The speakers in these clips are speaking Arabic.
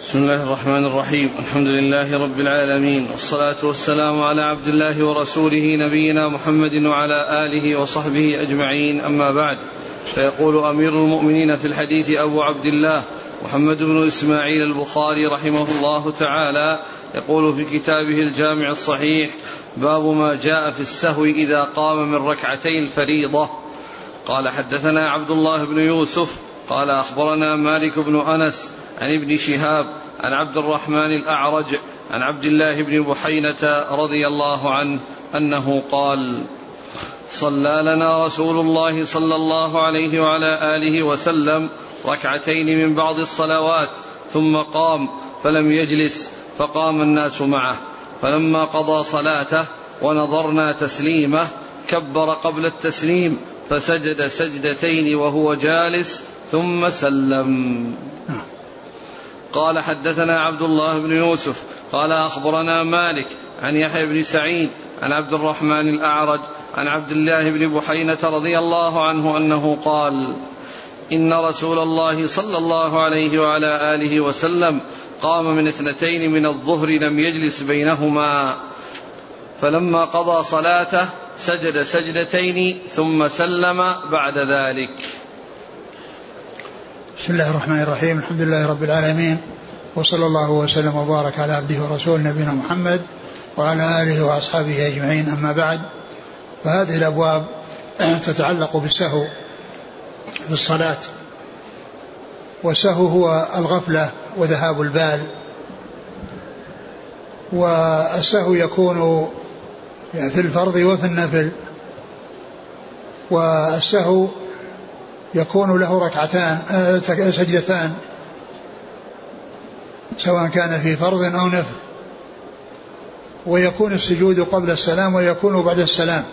بسم الله الرحمن الرحيم. الحمد لله رب العالمين. والصلاة والسلام على عبد الله ورسوله نبينا محمد وعلى آله وصحبه أجمعين. أما بعد فيقول أمير المؤمنين في الحديث أبو عبد الله محمد بن إسماعيل البخاري رحمه الله تعالى يقول في كتابه الجامع الصحيح باب ما جاء في السهو إذا قام من ركعتي الفريضة قال حدثنا عبد الله بن يوسف قال أخبرنا مالك بن أنس عن ابن شهاب عن عبد الرحمن الأعرج عن عبد الله بن بحينة رضي الله عنه أنه قال صلى لنا رسول الله صلى الله عليه وعلى آله وسلم ركعتين من بعض الصلوات ثم قام فلم يجلس فقام الناس معه. فلما قضى صلاته ونظرنا تسليمه كبر قبل التسليم فسجد سجدتين وهو جالس ثم سلم. قال حدثنا عبد الله بن يوسف قال أخبرنا مالك عن يحيى بن سعيد عن عبد الرحمن الأعرج عن عبد الله بن بحينة رضي الله عنه أنه قال إن رسول الله صلى الله عليه وعلى آله وسلم قام من اثنتين من الظهر لم يجلس بينهما فلما قضى صلاته سجد سجدتين ثم سلم بعد ذلك. بسم الله الرحمن الرحيم. الحمد لله رب العالمين. وصلى الله وسلم وبارك على عبده ورسوله نبينا محمد وعلى آله وأصحابه أجمعين. أما بعد فهذه الأبواب تتعلق بالسهو في الصلاه والسهو هو الغفلة وذهاب البال. والسهو يكون في الفرض وفي النفل. والسهو يكون له ركعتان آه، سجدتان سواء كان في فرض أو نفل. ويكون السجود قبل السلام ويكون بعد السلام.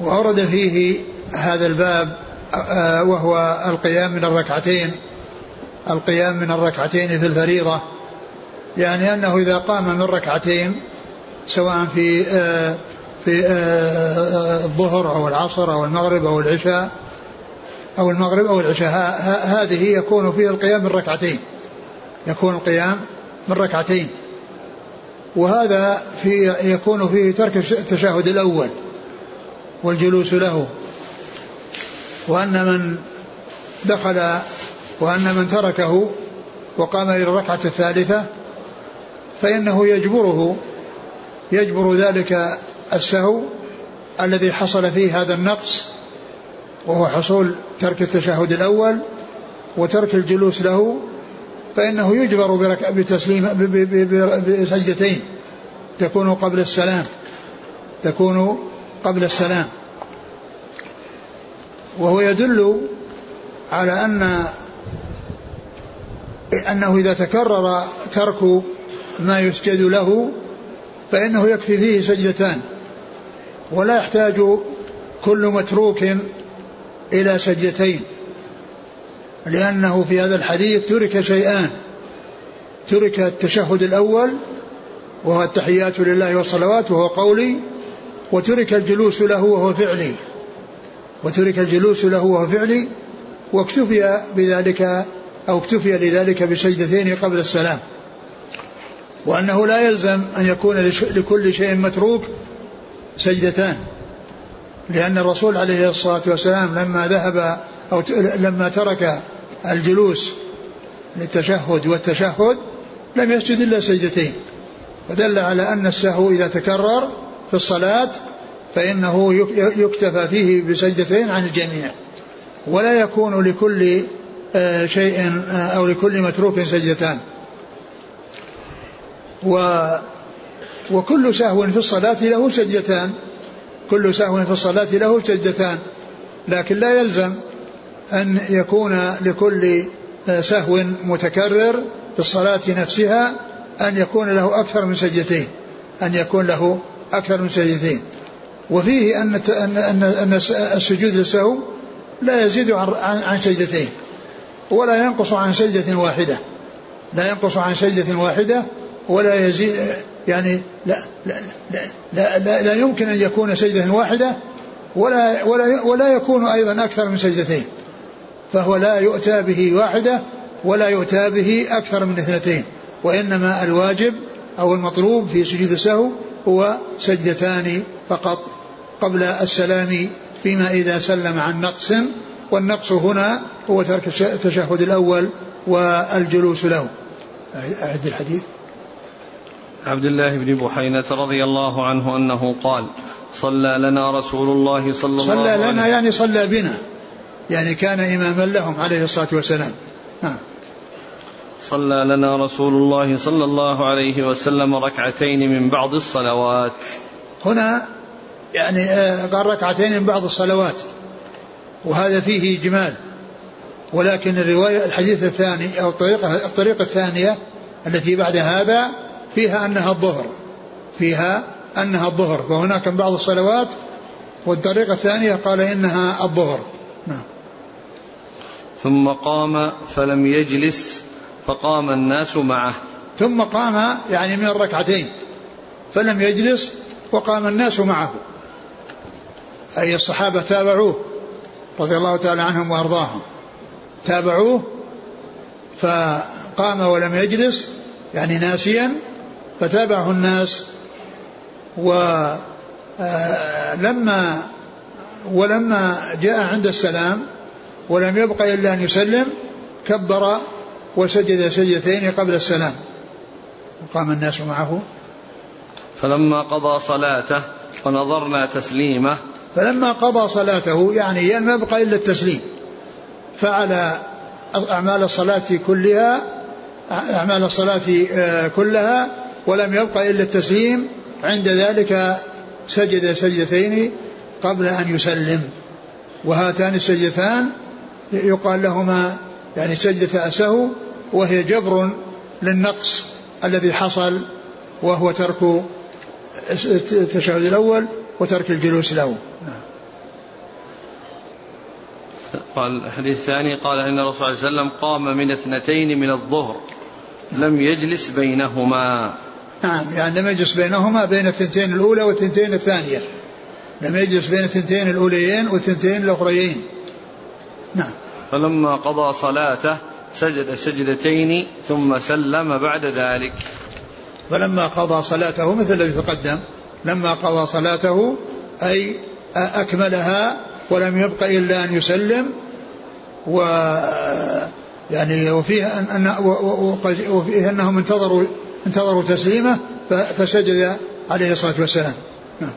وأورد فيه هذا الباب آه، وهو القيام من الركعتين القيام من الركعتين في الفريضة. يعني أنه إذا قام من ركعتين سواء في آه، في آه، الظهر أو العصر أو المغرب أو العشاء أو المغرب أو العشاء. هذه يكون فيه القيام من ركعتين. يكون القيام من ركعتين. وهذا في يكون فيه ترك التشهد الأول والجلوس له. وأن من دخل وأن من تركه وقام إلى الركعة الثالثة فإنه يجبره يجبر ذلك السهو الذي حصل فيه هذا النقص وهو حصول ترك التشهد الأول وترك الجلوس له فإنه يجبر بتسليم بسجدتين تكون قبل السلام تكون قبل السلام. وهو يدل على أن أنه إذا تكرر ترك ما يسجد له فإنه يكفي فيه سجدتان. ولا يحتاج كل متروك إلى سجدتين لأنه في هذا الحديث ترك شيئان ترك التشهد الأول وهو التحيات لله والصلوات وهو قولي وترك الجلوس له وهو فعلي وترك الجلوس له وهو فعلي واكتفي بذلك أو اكتفي لذلك بسجدتين قبل السلام. وأنه لا يلزم أن يكون لكل شيء متروك سجدتان لأن الرسول عليه الصلاة والسلام لما ذهب أو لما ترك الجلوس للتشهد والتشهد لم يسجد إلا سجدتين ودل على أن السهو إذا تكرر في الصلاة فإنه يكتفى فيه بسجدتين عن الجميع ولا يكون لكل آه، شيء آه، أو لكل متروك سجدتان و وكل سهو في الصلاة له سجدتان كل سهو في الصلاة له سجدتان لكن لا يلزم أن يكون لكل سهو متكرر في الصلاة نفسها أن يكون له أكثر من سجدتين أن يكون له أكثر من سجدتين وفيه أن أن أن السجود للسهو لا يزيد عن عن سجدتين ولا ينقص عن سجدة واحدة. لا ينقص عن سجدة واحدة ولا يزيد يعني لا لا لا, لا, لا يمكن أن يكون سجدة واحدة ولا ولا ولا يكون أيضا أكثر من سجدتين. فهو لا يؤتى به واحدة ولا يؤتى به أكثر من اثنتين. وإنما الواجب أو المطلوب في سجود السهو هو سجدتان فقط قبل السلام فيما إذا سلم عن نقص. والنقص هنا هو ترك التشهد الأول والجلوس له. أعد الحديث. عبد الله بن بحينة رضي الله عنه أنه قال صلى لنا رسول الله صلى الله عليه وسلم. صلى لنا يعني صلى بنا يعني كان إماما لهم عليه الصلاة والسلام. نعم. صلى لنا رسول الله صلى الله عليه وسلم ركعتين من بعض الصلوات. هنا يعني آه، قال ركعتين من بعض الصلوات وهذا فيه إجمال. ولكن الرواية الحديث الثاني أو الطريقة الطريقة الثانية التي بعد هذا فيها أنها الظهر. فيها أنها الظهر. وهناك من بعض الصلوات والطريقة الثانية قال إنها الظهر. نعم. ثم قام فلم يجلس فقام الناس معه. ثم قام يعني من الركعتين. فلم يجلس وقام الناس معه. أي الصحابة تابعوه رضي الله تعالى عنهم وأرضاهم. تابعوه فقام ولم يجلس يعني ناسيا فتابعه الناس ولما آه، ولما جاء عند السلام ولم يبق إلا أن يسلم كبر وسجد سجدتين قبل السلام. وقام الناس معه. فلما قضى صلاته ونظرنا تسليمه. فلما قضى صلاته يعني ما يبقى إلا التسليم. فعل أعمال الصلاة كلها أعمال الصلاة آه، كلها ولم يبقى إلا التسليم عند ذلك سجد سجدتين قبل أن يسلم وهاتان السجدتان يقال لهما يعني سجدة أسهو وهي جبر للنقص الذي حصل وهو ترك التشهد الأول وترك الجلوس له. قال الحديث الثاني قال إن الرسول صلى الله عليه وسلم قام من اثنتين من الظهر لم يجلس بينهما نعم. يعني لم يجلس بينهما بين الثنتين الأولى والثنتين الثانية. لم يجلس بين الثنتين الأوليين والثنتين الأخريين. نعم. فلما قضى صلاته سجد سجدتين ثم سلم بعد ذلك. فلما قضى صلاته مثل الذي تقدم. لما قضى صلاته أي أكملها ولم يبق إلا أن يسلم. و يعني وفيه أن وفيه أنهم انتظروا انتظروا تسليمه فسجد عليه الصلاة والسلام. نعم.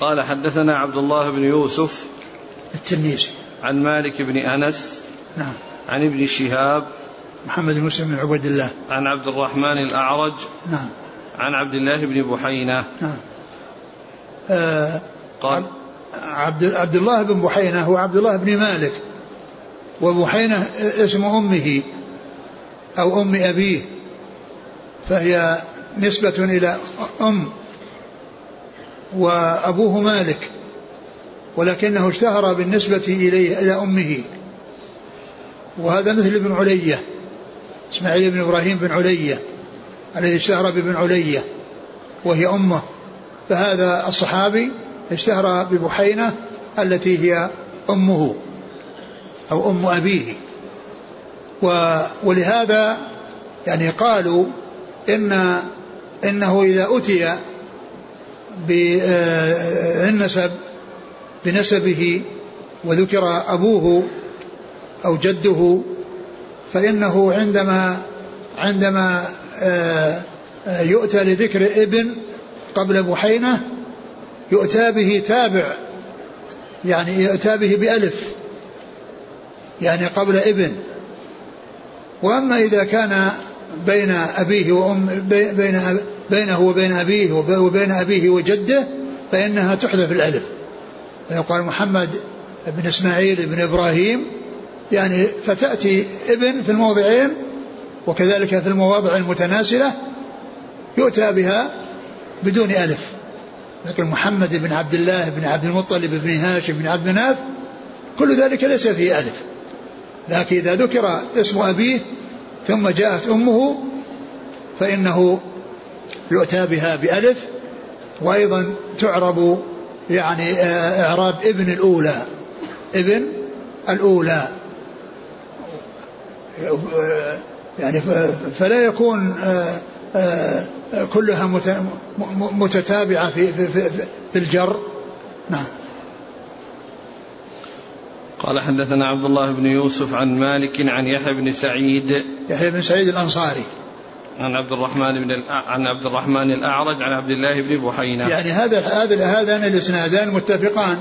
قال حدثنا عبد الله بن يوسف التنيسي عن مالك بن أنس نعم. عن ابن شهاب محمد بن مسلم بن عبد الله. عن عبد الرحمن الأعرج نعم. عن عبد الله بن بحينة نعم. آه قال عبد عبد الله بن بحينة هو عبد الله بن مالك وبحينة اسم أمه أو أم أبيه. فهي نسبة إلى أم وأبوه مالك ولكنه اشتهر بالنسبة إليه إلى أمه. وهذا مثل ابن علية إسماعيل بن إبراهيم بن علية الذي اشتهر بابن علية وهي أمه. فهذا الصحابي اشتهر ببحينة التي هي أمه أو أم أبيه. ولهذا يعني قالوا إن إنه إذا أتي بالنسب بنسبه وذكر أبوه أو جده فإنه عندما عندما آه، آه، يؤتى لذكر ابن قبل بحينة يؤتى به تابع يعني يؤتى به بألف يعني قبل ابن. وأما إذا كان بين أبيه وأم بين بينه وبين أبيه وبين أبيه وجده فإنها تحذف الألف. فيقال محمد بن إسماعيل بن إبراهيم يعني فتأتي ابن في الموضعين وكذلك في المواضع المتناسلة يؤتى بها بدون ألف. لكن محمد بن عبد الله بن عبد المطلب بن هاشم بن عبد مناف كل ذلك ليس فيه ألف. لكن إذا ذكر اسم أبيه ثم جاءت أمه فإنه يؤتى بها بألف وأيضا تعرب يعني آه، إعراب ابن الأولى ابن الأولى. يعني فلا يكون كلها متتابعة في, في, في, في الجر. نعم. قال حدثنا عبد الله بن يوسف عن مالك عن يحيى بن سعيد. يحيى بن سعيد الأنصاري. عن عبد الرحمن بن عن عبد الرحمن الأعرج عن عبد الله بن بحينة يعني هذا هذا هذان الإسنادان متفقان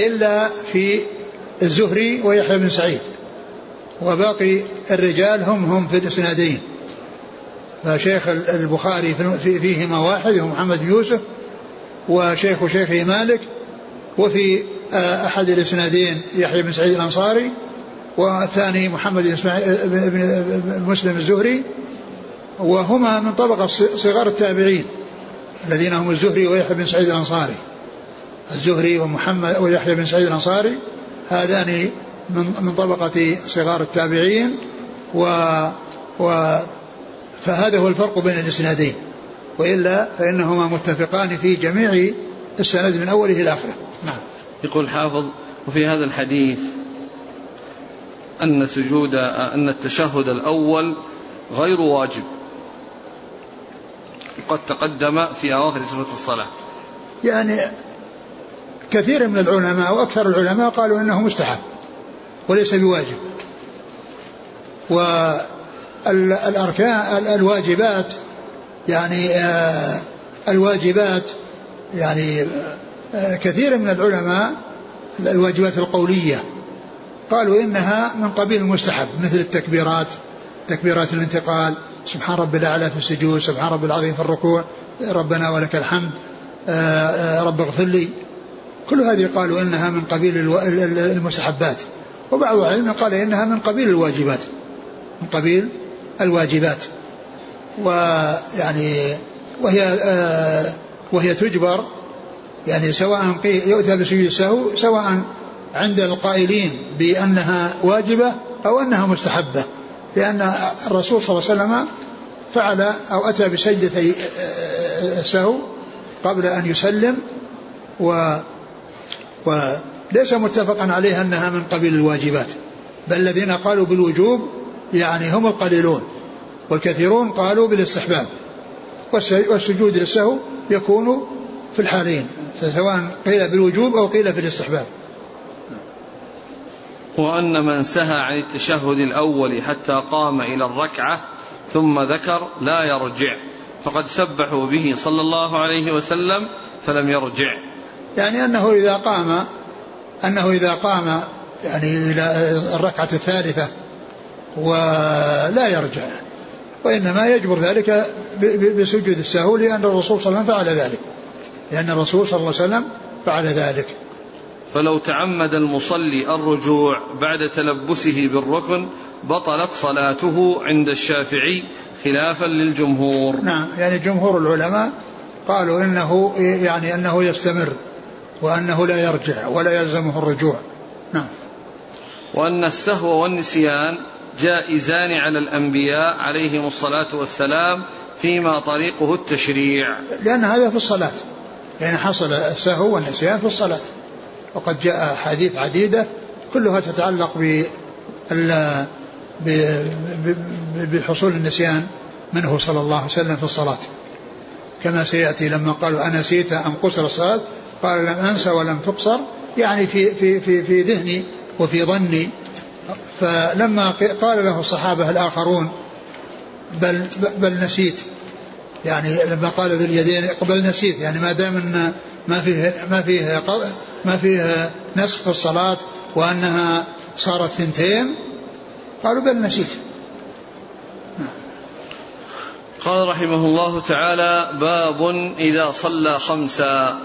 إلا في الزهري ويحيى بن سعيد. وباقي الرجال هم هم في الإسنادين. فشيخ البخاري فيهما واحد هو محمد بن يوسف وشيخ شيخه مالك وفي أحد الإسنادين يحيى بن سعيد الأنصاري والثاني محمد بن مسلم الزهري وهما من طبقة صغار التابعين الذين هم الزهري ويحيى بن سعيد الأنصاري. الزهري ومحمد ويحيى بن سعيد الأنصاري هذان من من طبقة صغار التابعين و, و فهذا هو الفرق بين الإسنادين. وإلا فإنهما متفقان في جميع السند من أوله إلى آخره. نعم. يقول حافظ وفي هذا الحديث أن سجود أن التشهد الأول غير واجب. قد تقدم في أواخر صفة الصلاة. يعني كثير من العلماء وأكثر العلماء قالوا إنه مستحب وليس بواجب. والأركان الواجبات يعني آه، الواجبات يعني آه، كثير من العلماء الواجبات القولية قالوا إنها من قبيل المستحب مثل التكبيرات تكبيرات الانتقال سبحان رب الأعلى في السجود سبحان رب العظيم في الركوع ربنا ولك الحمد آه، رب اغفر لي. كل هذه قالوا إنها من قبيل المستحبات. وبعض العلم قال إنها من قبيل الواجبات من قبيل الواجبات. ويعني وهي آه وهي تجبر يعني سواء يؤتى بسجود السهو سواء عند القائلين بأنها واجبة أو أنها مستحبة لأن الرسول صلى الله عليه وسلم فعل أو أتى بسجدتي السهو قبل أن يسلم و وليس متفقا عليها أنها من قبيل الواجبات بل الذين قالوا بالوجوب يعني هم القليلون والكثيرون قالوا بالاستحباب والسجود للسهو يكون في الحالين سواء قيل بالوجوب أو قيل بالاستحباب. وأن من سهى عن التشهد الأول حتى قام إلى الركعة ثم ذكر لا يرجع فقد سبحوا به صلى الله عليه وسلم فلم يرجع. يعني أنه إذا قام أنه إذا قام يعني إلى الركعة الثالثة ولا يرجع وإنما يجبر ذلك بسجود السهو لأن الرسول صلى الله عليه وسلم فعل ذلك. لأن الرسول صلى الله عليه وسلم فعل ذلك. فلو تعمد المصلي الرجوع بعد تلبسه بالركن بطلت صلاته عند الشافعي خلافا للجمهور. نعم يعني جمهور العلماء قالوا إنه يعني أنه يستمر وأنه لا يرجع ولا يلزمه الرجوع. نعم. وأن السهو والنسيان جائزان على الأنبياء عليهم الصلاة والسلام فيما طريقه التشريع. لأن هذا في الصلاة. يعني حصل السهو والنسيان في الصلاة. وقد جاء أحاديث عديدة كلها تتعلق بحصول النسيان منه صلى الله عليه وسلم في الصلاة. كما سيأتي لما قالوا أنسيت أم قصر الصلاة قال لم أنسى ولم تقصر يعني في, في, في, في ذهني وفي ظني. فلما قال له الصحابة الآخرون بل, بل نسيت. يعني لما قال ذو اليدين قبل نسيت يعني ما دام إن ما فيه ما فيه ما فيه نسخ في الصلاة وأنها صارت ثنتين قالوا بل نسيت. قال رحمه الله تعالى باب إذا صلى خمسا.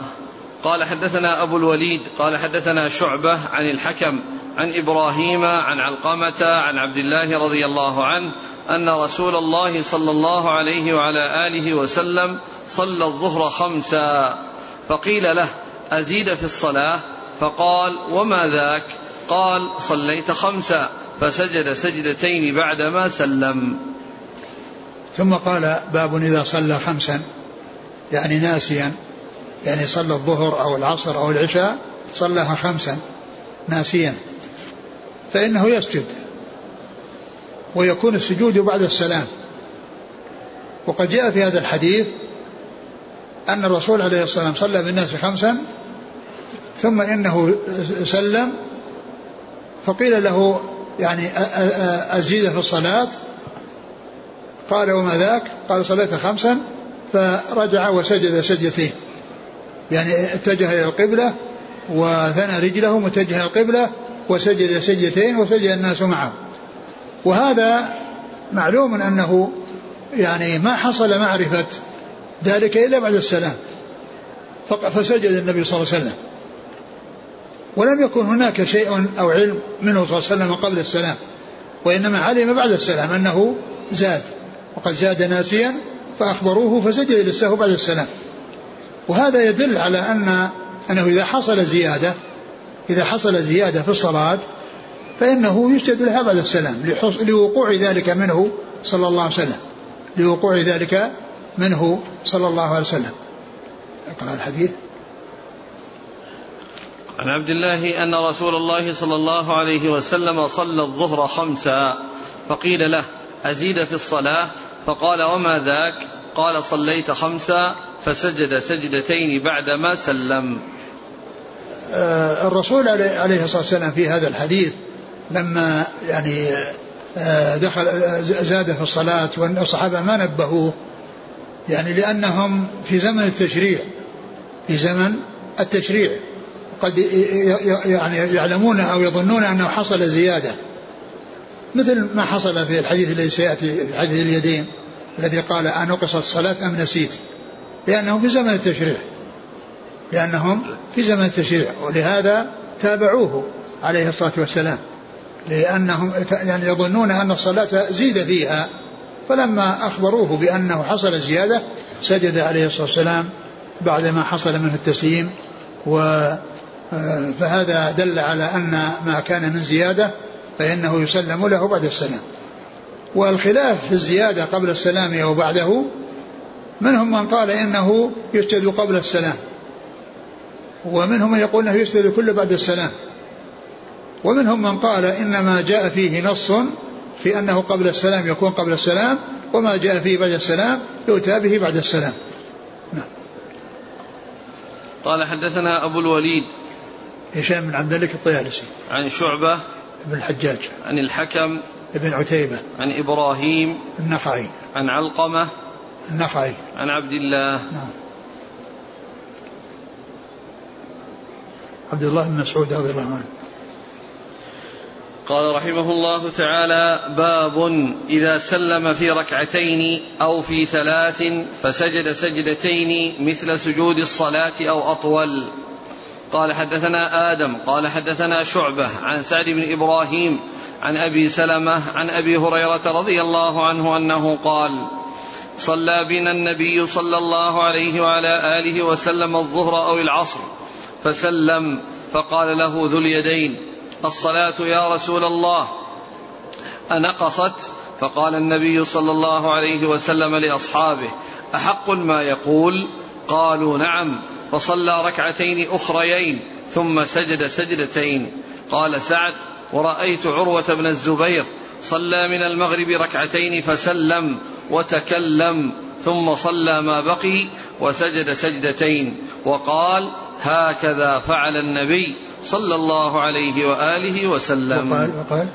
قال حدثنا أبو الوليد قال حدثنا شعبة عن الحكم عن إبراهيم عن علقمة عن عبد الله رضي الله عنه أن رسول الله صلى الله عليه وعلى آله وسلم صلى الظهر خمسا. فقيل له أزيد في الصلاة؟ فقال وما ذاك؟ قال صليت خمسا فسجد سجدتين بعدما سلم. ثم قال باب إذا صلى خمسا يعني ناسيا. يعني صلى الظهر أو العصر أو العشاء صلىها خمسا ناسيا فإنه يسجد ويكون السجود بعد السلام. وقد جاء في هذا الحديث أن الرسول عليه الصلاة والسلام صلى بالناس خمسا ثم إنه سلم فقيل له يعني أزيد في الصلاة. قال وما ذاك؟ قال صليت خمسا فرجع وسجد سجدتين. يعني اتجه إلى القبلة وثنى رجله متجه القبلة وسجد سجدتين وسجد الناس معه. وهذا معلوم أنه يعني ما حصل معرفة ذلك إلا بعد السلام. فسجد النبي صلى الله عليه وسلم. ولم يكن هناك شيء أو علم منه صلى الله عليه وسلم قبل السلام. وإنما علم بعد السلام أنه زاد. وقد زاد ناسيا فأخبروه فسجد للسهو بعد السلام. وهذا يدل على أن أنه إذا حصل زيادة إذا حصل زيادة في الصلاة فإنه يسجد لها بعد السلام لوقوع ذلك منه صلى الله عليه وسلم. لوقوع ذلك منه صلى الله عليه وسلم. أقرأ الحديث. عن عبد الله أن رسول الله صلى الله عليه وسلم صلى الظهر خمسا فقيل له أزيد في الصلاة؟ فقال وما ذاك؟ قال صليت خمسا فسجد سجدتين بعدما سلم. آه الرسول عليه الصلاة والسلام في هذا الحديث لما يعني آه دخل آه، زاد في الصلاة والصحابة ما نبهوه يعني لأنهم في زمن التشريع في زمن التشريع. قد يعني يعلمون أو يظنون أنه حصل زيادة مثل ما حصل في الحديث الذي سيأتي في حديث اليدين. الذي قال أنقصت الصلاة أم نسيت؟ لأنهم في زمن التشريع. لأنهم في زمن التشريع. ولهذا تابعوه عليه الصلاة والسلام. لأنهم يعني يظنون أن الصلاة زيد فيها. فلما أخبروه بأنه حصل زيادة سجد عليه الصلاة والسلام بعدما حصل منه التسليم. و فهذا دل على أن ما كان من زيادة فإنه يسلم له بعد السلام. والخلاف في الزيادة قبل السلام أو بعده منهم من قال إنه يسجد قبل السلام ومنهم من يقول إنه يسجد كله بعد السلام ومنهم من قال إنما جاء فيه نص في أنه قبل السلام يكون قبل السلام وما جاء فيه بعد السلام يؤتى به بعد السلام. نعم. قال حدثنا أبو الوليد هشام بن عبد الملك الطيالسي. عن شعبة بن الحجاج. عن الحكم بن عتيبة. عن إبراهيم. النخعي. عن علقمة. النخعي. عن عبد الله. نعم. عبد الله بن مسعود رضي الله عنه. قال رحمه الله تعالى باب إذا سلم في ركعتين أو في ثلاث فسجد سجدتين مثل سجود الصلاة أو أطول. قال حدثنا آدم قال حدثنا شعبة عن سعد بن إبراهيم عن أبي سلمة عن أبي هريرة رضي الله عنه أنه قال صلى بنا النبي صلى الله عليه وعلى آله وسلم الظهر أو العصر فسلم فقال له ذو اليدين الصلاة يا رسول الله. أنقصت فقال النبي صلى الله عليه وسلم لأصحابه أحق ما يقول؟ قالوا نعم فصلى ركعتين أخريين ثم سجد سجدتين. قال سعد ورأيت عروة بن الزبير صلى من المغرب ركعتين فسلم وتكلم ثم صلى ما بقي وسجد سجدتين. وقال هكذا فعل النبي صلى الله عليه وآله وسلم. وقال وقال؟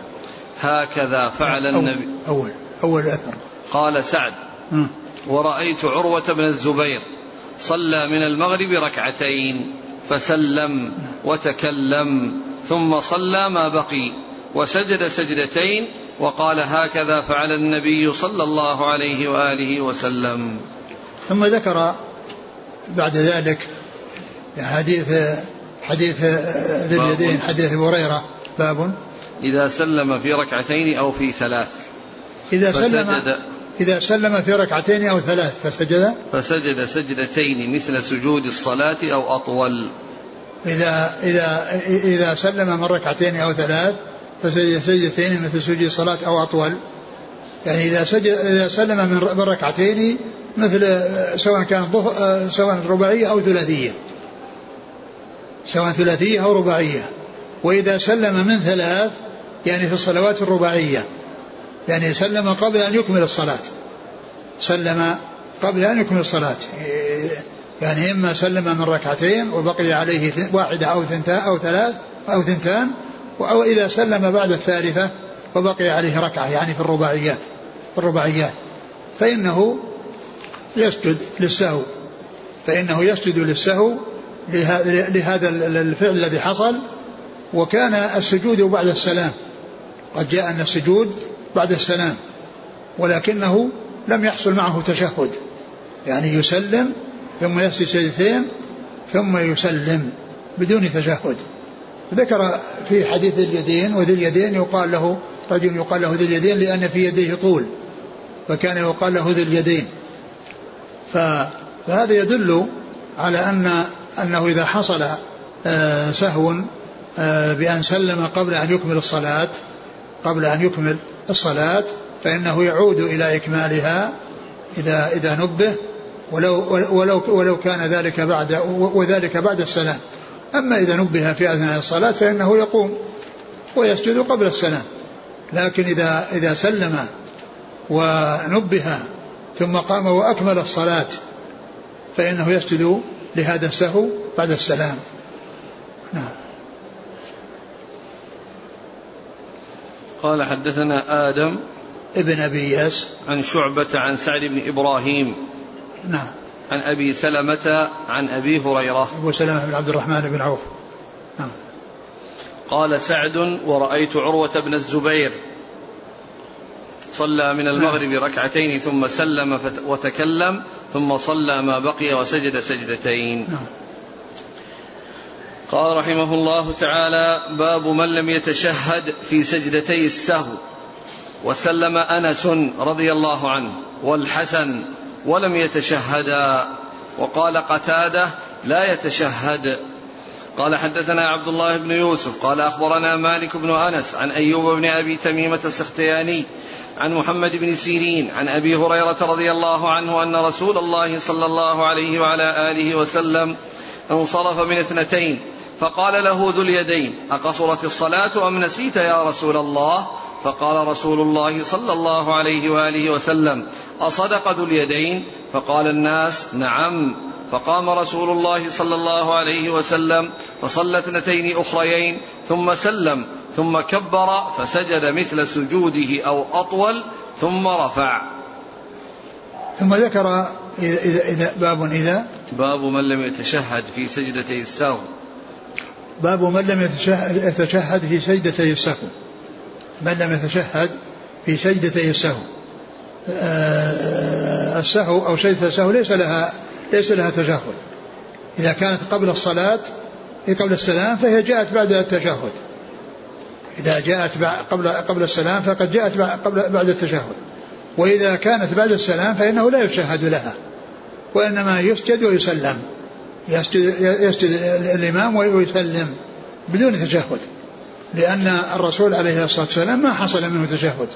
هكذا فعل أول النبي. أول أول الأثر قال سعد ورأيت عروة بن الزبير صلى من المغرب ركعتين فسلم وتكلم ثم صلى ما بقي وسجد سجدتين وقال هكذا فعل النبي صلى الله عليه وآله وسلم. ثم ذكر بعد ذلك حديث حديث ذي اليدين حديث أبي هريرة. باب. إذا سلم في ركعتين أو في ثلاث. إذا سلم إذا سلم في ركعتين أو ثلاث فسجد؟ فسجد سجدتين مثل سجود الصلاة أو أطول. إذا إذا إذا سلم من ركعتين أو ثلاث فسجد سجدتين مثل سجود الصلاة أو أطول. يعني إذا سجد إذا سلم من ركعتين مثل سواء كانت سواء رباعية أو ثلاثية. سواء ثلاثية أو رباعية. وإذا سلم من ثلاث يعني في الصلوات الرباعية. يعني سلم قبل أن يكمل الصلاة. سلم قبل أن يكمل الصلاة. يعني إما سلم من ركعتين وبقي عليه واحدة أو ثنتان أو ثلاث أو ثنتان أو إذا سلم بعد الثالثة وبقي عليه ركعة يعني في الرباعيات. في الرباعيات. فإنه يسجد للسهو. فإنه يسجد للسهو لهذا الفعل الذي حصل. وكان السجود بعد السلام. قد جاء أن السجود بعد السلام ولكنه لم يحصل معه تشهد. يعني يسلم ثم يسجد سجدتين ثم يسلم بدون تشهد. ذكر في حديث اليدين وذي اليدين يقال له رجل يقال له ذي اليدين لأن في يديه طول فكان يقال له ذي اليدين. فهذا يدل على أن أنه إذا حصل آه، سهو آه، بأن سلم قبل أن يكمل الصلاة قبل أن يكمل الصلاة فإنه يعود إلى إكمالها إذا إذا نبه ولو ولو ولو كان ذلك بعد وذلك بعد السلام. أما إذا نبه في أثناء الصلاة فإنه يقوم ويسجد قبل السلام. لكن إذا إذا سلم ونبه ثم قام وأكمل الصلاة فإنه يسجد لهذا السهو بعد السلام. نعم. قال حدثنا آدم ابن أبي إياس عن شعبة عن سعد بن إبراهيم نعم. عن أبي سلمة عن أبي هريرة. أبو سلمة بن عبد الرحمن بن عوف. نعم. قال سعد ورأيت عروة بن الزبير صلى من المغرب نعم. ركعتين ثم سلم وتكلم ثم صلى ما بقي وسجد سجدتين. نعم. قال رحمه الله تعالى باب من لم يتشهد في سجدتي السهو. وسلم أنس رضي الله عنه والحسن ولم يتشهدا. وقال قتادة لا يتشهد. قال حدثنا عبد الله بن يوسف قال أخبرنا مالك بن أنس عن أيوب بن أبي تميمة السختياني عن محمد بن سيرين عن أبي هريرة رضي الله عنه أن رسول الله صلى الله عليه وعلى آله وسلم انصرف من اثنتين. فقال له ذو اليدين أقصرت الصلاة أم نسيت يا رسول الله؟ فقال رسول الله صلى الله عليه وآله وسلم أصدق ذو اليدين؟ فقال الناس نعم. فقام رسول الله صلى الله عليه وسلم فصلى اثنتين أخريين ثم سلم ثم كبر فسجد مثل سجوده أو أطول ثم رفع. ثم ذكر إذا, إذا باب إذا باب من لم يتشهد في سجدتي السهو. باب من لم يتشهد في سجدتي السهو من لم يتشهد في سجدتي السهو آه، السهو أو سجدة السهو ليس لها ليس لها تشهد. إذا كانت قبل الصلاة قبل السلام فهي جاءت بعد التشهد. إذا جاءت قبل قبل السلام فقد جاءت قبل بعد التشهد. وإذا كانت بعد السلام فإنه لا يشهد لها وإنما يسجد ويسلم. يسجد, يسجد الإمام ويسلم بدون تشهد لأن الرسول عليه الصلاة والسلام ما حصل منه تشهد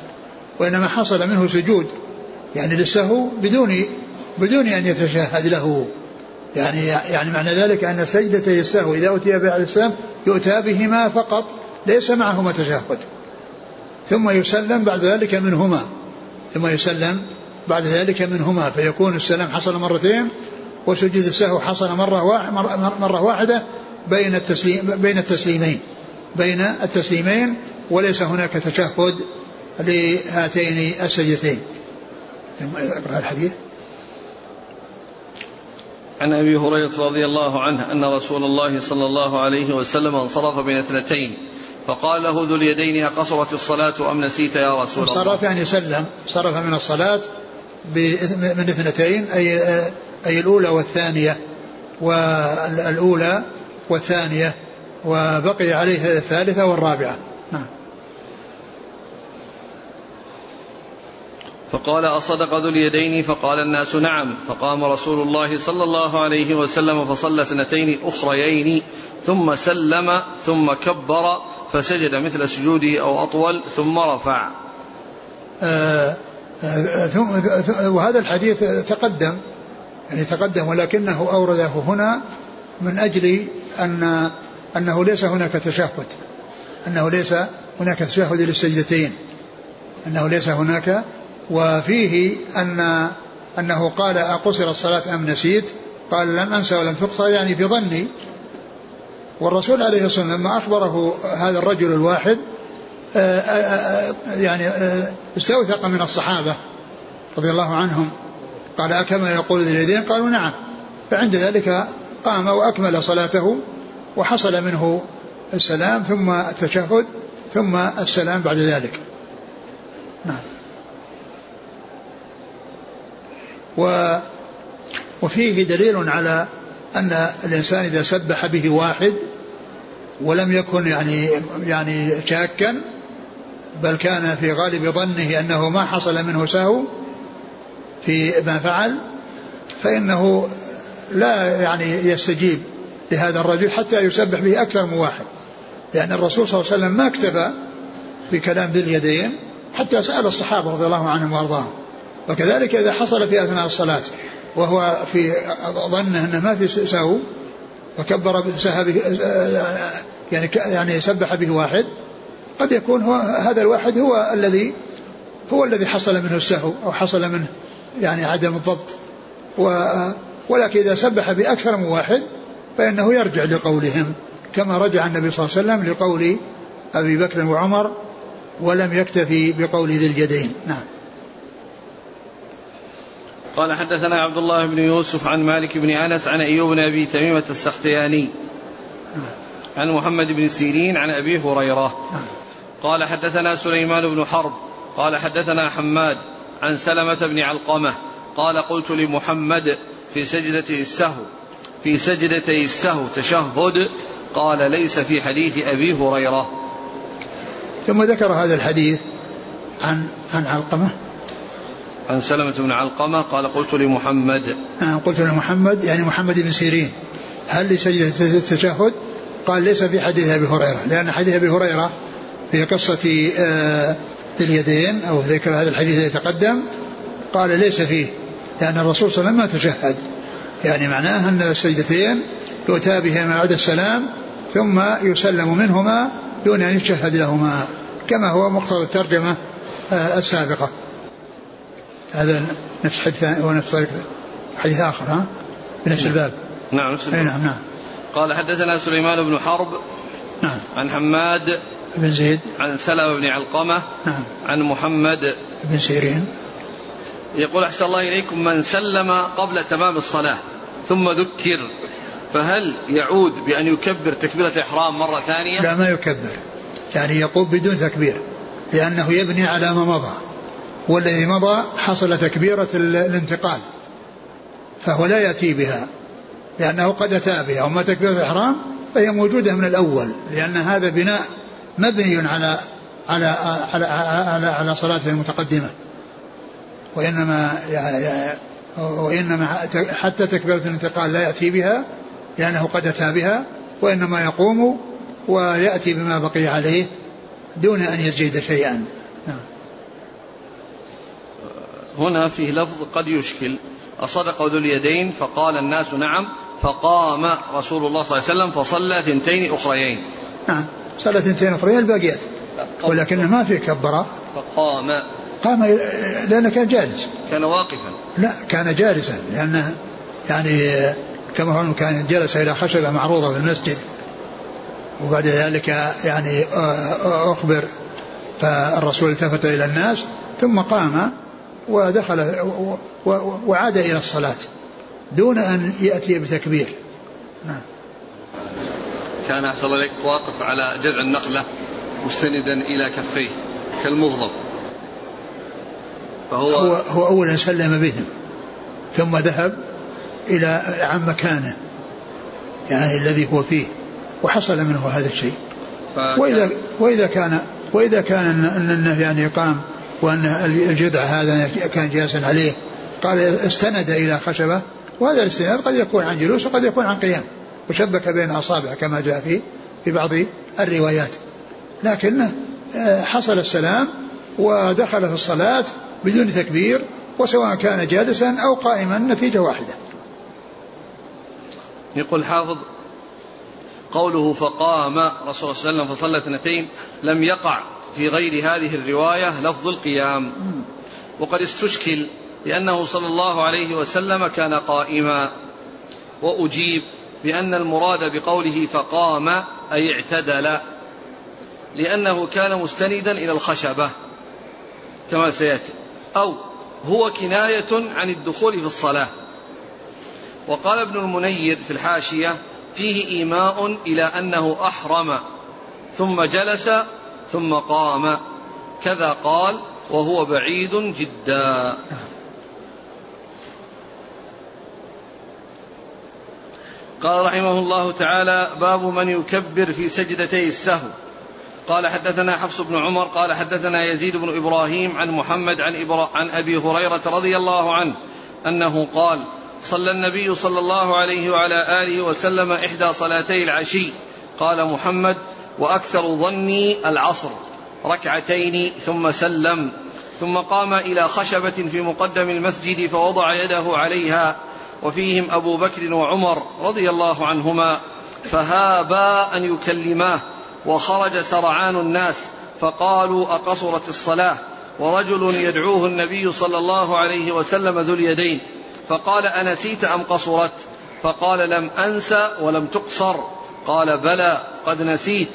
وإنما حصل منه سجود يعني للسهو بدون بدون أن يتشهد له. يعني يعني معنى ذلك أن سجدتي السهو إذا أتي بعد السلام يؤتى بهما فقط ليس معهما تشهد. ثم يسلم بعد ذلك منهما ثم يسلم بعد ذلك منهما فيكون السلام حصل مرتين وسجود السهو حصل مرة مرة واحدة بين التسليم بين التسليمين. بين التسليمين وليس هناك تشهد لهاتين السجدتين. أقرأ الحديث. عن أبي هريرة رضي الله عنه أن رسول الله صلى الله عليه وسلم انصرف بين اثنتين فقال له ذو اليدين أقصرت الصلاة أم نسيت يا رسول الله؟ انصرف يعني سلم. صرف من الصلاة من اثنتين أي أي الأولى والثانية والأولى والثانية وبقي عليه الثالثة والرابعة. نعم. فقال أصدق ذو اليدين فقال الناس نعم. فقام رسول الله صلى الله عليه وسلم فصلى اثنتين أخريين ثم سلم ثم كبر فسجد مثل سجوده أو أطول ثم رفع. آه آه وهذا الحديث تقدم يعني تقدم ولكنه أورده هنا من أجل أن أنه ليس هناك تشهد أنه ليس هناك تشهد للسجدتين أنه ليس هناك وفيه أن أنه قال أقصر الصلاة أم نسيت؟ قال لم أنسى ولم تقصر يعني في ظني والرسول عليه الصلاة والسلام لما أخبره هذا الرجل الواحد آه، آه، آه، يعني استوثق من الصحابة رضي الله عنهم. قال أكما يقول ذي اليدين؟ قالوا نعم. فعند ذلك قام وأكمل صلاته وحصل منه السلام ثم التشهد ثم السلام بعد ذلك. نعم. و وفيه دليل على أن الإنسان إذا سبح به واحد ولم يكن يعني يعني شاكا بل كان في غالب ظنه أنه ما حصل منه سهو في ما فعل فإنه لا يعني يستجيب لهذا الرجل حتى يسبح به أكثر من واحد. لأن الرسول صلى الله عليه وسلم ما اكتفى بكلام ذي اليدين حتى سأل الصحابة رضي الله عنهم وأرضاهم. وكذلك إذا حصل في أثناء الصلاة وهو في ظنه أنه ما في سهو وكبر به يعني يعني سبح به واحد قد يكون هو هذا الواحد هو الذي هو الذي حصل منه السهو أو حصل منه يعني عدم الضبط. و ولكن إذا سبح بأكثر من واحد فإنه يرجع لقولهم كما رجع النبي صلى الله عليه وسلم لقول أبي بكر وعمر ولم يكتفي بقول ذي اليدين. نعم. قال حدثنا عبد الله بن يوسف عن مالك بن أنس عن أيوب بن أبي تميمة السختياني. عن محمد بن سيرين عن أبي هريرة. قال حدثنا سليمان بن حرب. قال حدثنا حماد. عن سلمة بن علقمة قال قلت لمحمد في سجدة السهو في سجدتي السهو تشهد قال ليس في حديث أبي هريرة. ثم ذكر هذا الحديث عن عن علقمة. عن سلمة بن علقمة قال قلت لمحمد. آه قلت لمحمد يعني محمد بن سيرين. هل لسجدة التشهد؟ قال ليس في حديث أبي هريرة لأن حديث أبي هريرة في قصة اليدين أو ذكر هذا الحديث الذي تقدم قال ليس فيه لأن الرسول صلى الله عليه وسلم ما تشهد. يعني معناه أن السجدتين يؤتى بهما بعد السلام ثم يسلم منهما دون أن يشهد لهما كما هو مقتضى الترجمة آه، السابقة. هذا نفس حديث هو نفس حديث آخر ها؟ بنفس الباب. نعم نفس الباب. نعم نعم. قال حدثنا سليمان بن حرب نعم. عن حماد بن زيد. عن سلمة بن علقمة. نعم. عن محمد. بن سيرين. يقول أحسن الله إليكم من سلم قبل تمام الصلاة ثم ذكر فهل يعود بأن يكبر تكبيرة الإحرام مرة ثانية؟ لا ما يكبر. يعني يقوم بدون تكبير لأنه يبني على ما مضى. والذي مضى حصل تكبيرة الانتقال فهو لا يأتي بها لأنه قد أتى بها. وما تكبيرة الإحرام فهي موجودة من الأول لأن هذا بناء مبني على على على على, على صلاته المتقدمة. وإنما وإنما حتى تكبيرة الانتقال لا يأتي بها لأنه قد أتى بها وإنما يقوم ويأتي بما بقي عليه دون أن يزيد شيئا. نعم. هنا فيه لفظ قد يشكل. أصدق ذو اليدين فقال الناس نعم فقام رسول الله صلى الله عليه وسلم فصلى ثنتين أخريين. نعم. صلى ثنتين أخريين الباقيات. ولكن ما في كبر. فقام. قام لأنه كان جالس. كان واقفا. لا كان جالسا لأنه يعني كما هو كان جلس إلى خشبة معروضة في المسجد. وبعد ذلك يعني أخبر. فالرسول التفت إلى الناس ثم قام ودخل وعاد إلى الصلاة دون أن يأتي بتكبير. نعم. كان أحسن الله واقف على جذع النخلة مستندا إلى كفيه كالمغضب فهو هو, هو أولا سلم بهم ثم ذهب إلى عن مكانه يعني الذي هو فيه وحصل منه هذا الشيء. وإذا وإذا كان وإذا كان أنه يعني قام وأن الجذع هذا كان جالسا عليه قال استند إلى خشبة وهذا الاستناد قد يكون عن جلوس وقد يكون عن قيام. وشبك بين أصابع كما جاء في في بعض الروايات. لكنه آه، حصل السلام ودخل في الصلاة بدون تكبير وسواء كان جالسا أو قائما نتيجة واحدة. يقول حافظ قوله فقام رسول الله صلى الله عليه وسلم فصلى اثنتين لم يقع في غير هذه الرواية لفظ القيام. وقد استشكل لأنه صلى الله عليه وسلم كان قائما. وأجيب بأن المراد بقوله فقام أي اعتدل لأنه كان مستندا إلى الخشبة كما سيأتي. أو هو كناية عن الدخول في الصلاة. وقال ابن المنير في الحاشية فيه إيماء إلى أنه أحرم ثم جلس ثم قام. كذا قال وهو بعيد جدا. قال رحمه الله تعالى باب من يكبر في سجدتي السهو. قال حدثنا حفص بن عمر قال حدثنا يزيد بن إبراهيم عن محمد عن إبرا عن أبي هريرة رضي الله عنه أنه قال صلى النبي صلى الله عليه وعلى آله وسلم إحدى صلاتي العشي. قال محمد وأكثر ظني العصر ركعتين ثم سلم ثم قام إلى خشبة في مقدم المسجد فوضع يده عليها وفيهم أبو بكر وعمر رضي الله عنهما فهابا أن يكلماه وخرج سرعان الناس فقالوا أقصرت الصلاة ورجل يدعوه النبي صلى الله عليه وسلم ذو اليدين فقال أنسيت أم قصرت؟ فقال لم أنس ولم تقصر قال بلى قد نسيت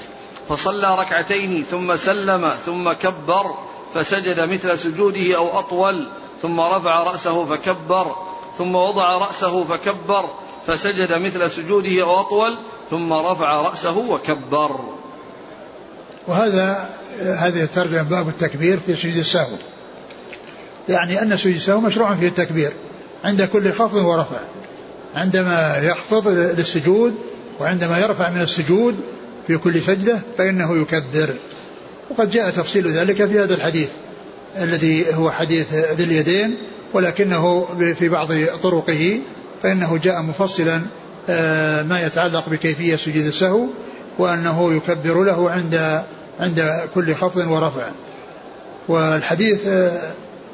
فصلى ركعتين ثم سلم ثم كبر فسجد مثل سجوده أو أطول ثم رفع رأسه فكبر ثم وضع رأسه فكبر فسجد مثل سجوده أو أطول ثم رفع رأسه وكبر. وهذا هذه الترجمة باب التكبير في سجود السهو. يعني أن سجود السهو مشروع فيه التكبير عند كل خفض ورفع. عندما يخفض للسجود وعندما يرفع من السجود في كل سجدة فإنه يكبر. وقد جاء تفصيل ذلك في هذا الحديث الذي هو حديث ذي اليدين ولكنه في بعض طرقه فإنه جاء مفصلا آه، ما يتعلق بكيفية سجود السهو وأنه يكبر له عند عند كل خفض ورفع. والحديث آه،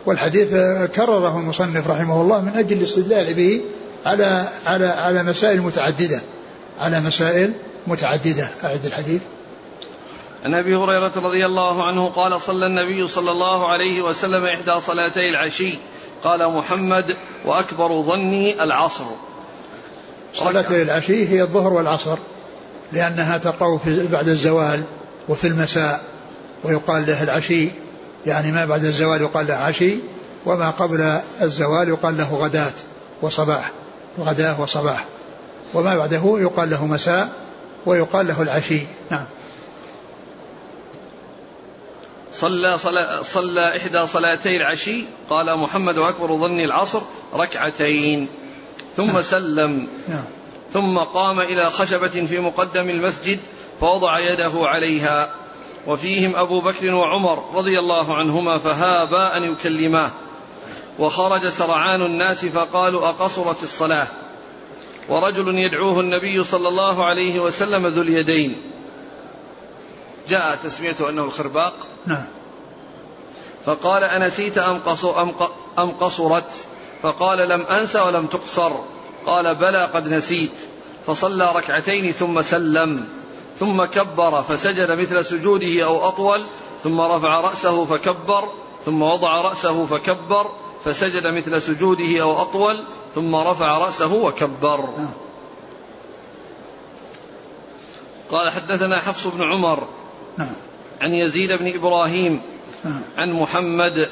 والحديث كرره المصنف رحمه الله من أجل الاستدلال به على على على مسائل متعددة على مسائل متعددة. أعد الحديث. عن أبي هريرة رضي الله عنه قال صلى النبي صلى الله عليه وسلم إحدى صلاتي العشي. قال محمد وأكبر ظني العصر. صلاتي العشي هي الظهر والعصر لأنها تقع في بعد الزوال وفي المساء ويقال له العشي يعني ما بعد الزوال يقال له عشي وما قبل الزوال يقال له غداة وصباح غداة وصباح وما بعده يقال له مساء ويقال له العشي. نعم. صلى صلى, صلى إحدى صلاتي العشي قال محمد وأكبر ظني العصر ركعتين. ثم. سلم. نعم. ثم قام إلى خشبة في مقدم المسجد فوضع يده عليها. وفيهم أبو بكر وعمر رضي الله عنهما فهابا أن يكلماه. وخرج سرعان الناس فقالوا أقصرت الصلاة. ورجل يدعوه النبي صلى الله عليه وسلم ذو اليدين. جاء تسميته أنه الخرباق. نعم. فقال أنسيت أم, أم قصرت؟ فقال لم أنس ولم تقصر. قال بلى قد نسيت. فصلى ركعتين ثم سلم. ثم كبر فسجد مثل سجوده أو أطول. ثم رفع رأسه فكبر. ثم وضع رأسه فكبر. فسجد مثل سجوده أو أطول. ثم رفع رأسه وكبر. نعم. قال حدثنا حفص بن عمر. نعم. عن يزيد بن إبراهيم نعم. عن محمد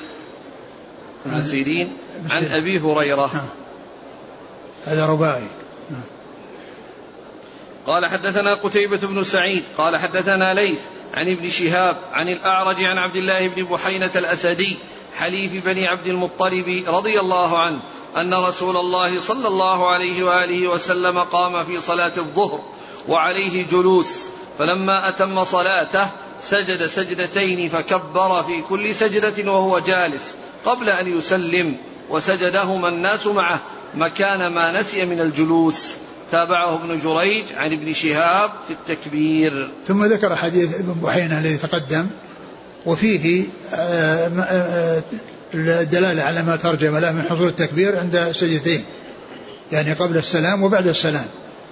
بن سيرين عن أبي هريرة نعم. هذا رباعي نعم. قال حدثنا قتيبة بن سعيد قال حدثنا ليث عن ابن شهاب عن الأعرج عن عبد الله بن بحينة الأسدي حليف بني عبد المطلب رضي الله عنه أن رسول الله صلى الله عليه وآله وسلم قام في صلاة الظهر وعليه جلوس فلما أتم صلاته سجد سجدتين فكبر في كل سجدة وهو جالس قبل أن يسلم وسجدهما الناس معه مكان ما نسي من الجلوس. تابعه ابن جريج عن ابن شهاب في التكبير. ثم ذكر حديث ابن بحينة الذي تقدم وفيه آه، آه، الدلالة على ما ترجم له من حصول التكبير عند السجدتين يعني قبل السلام وبعد السلام.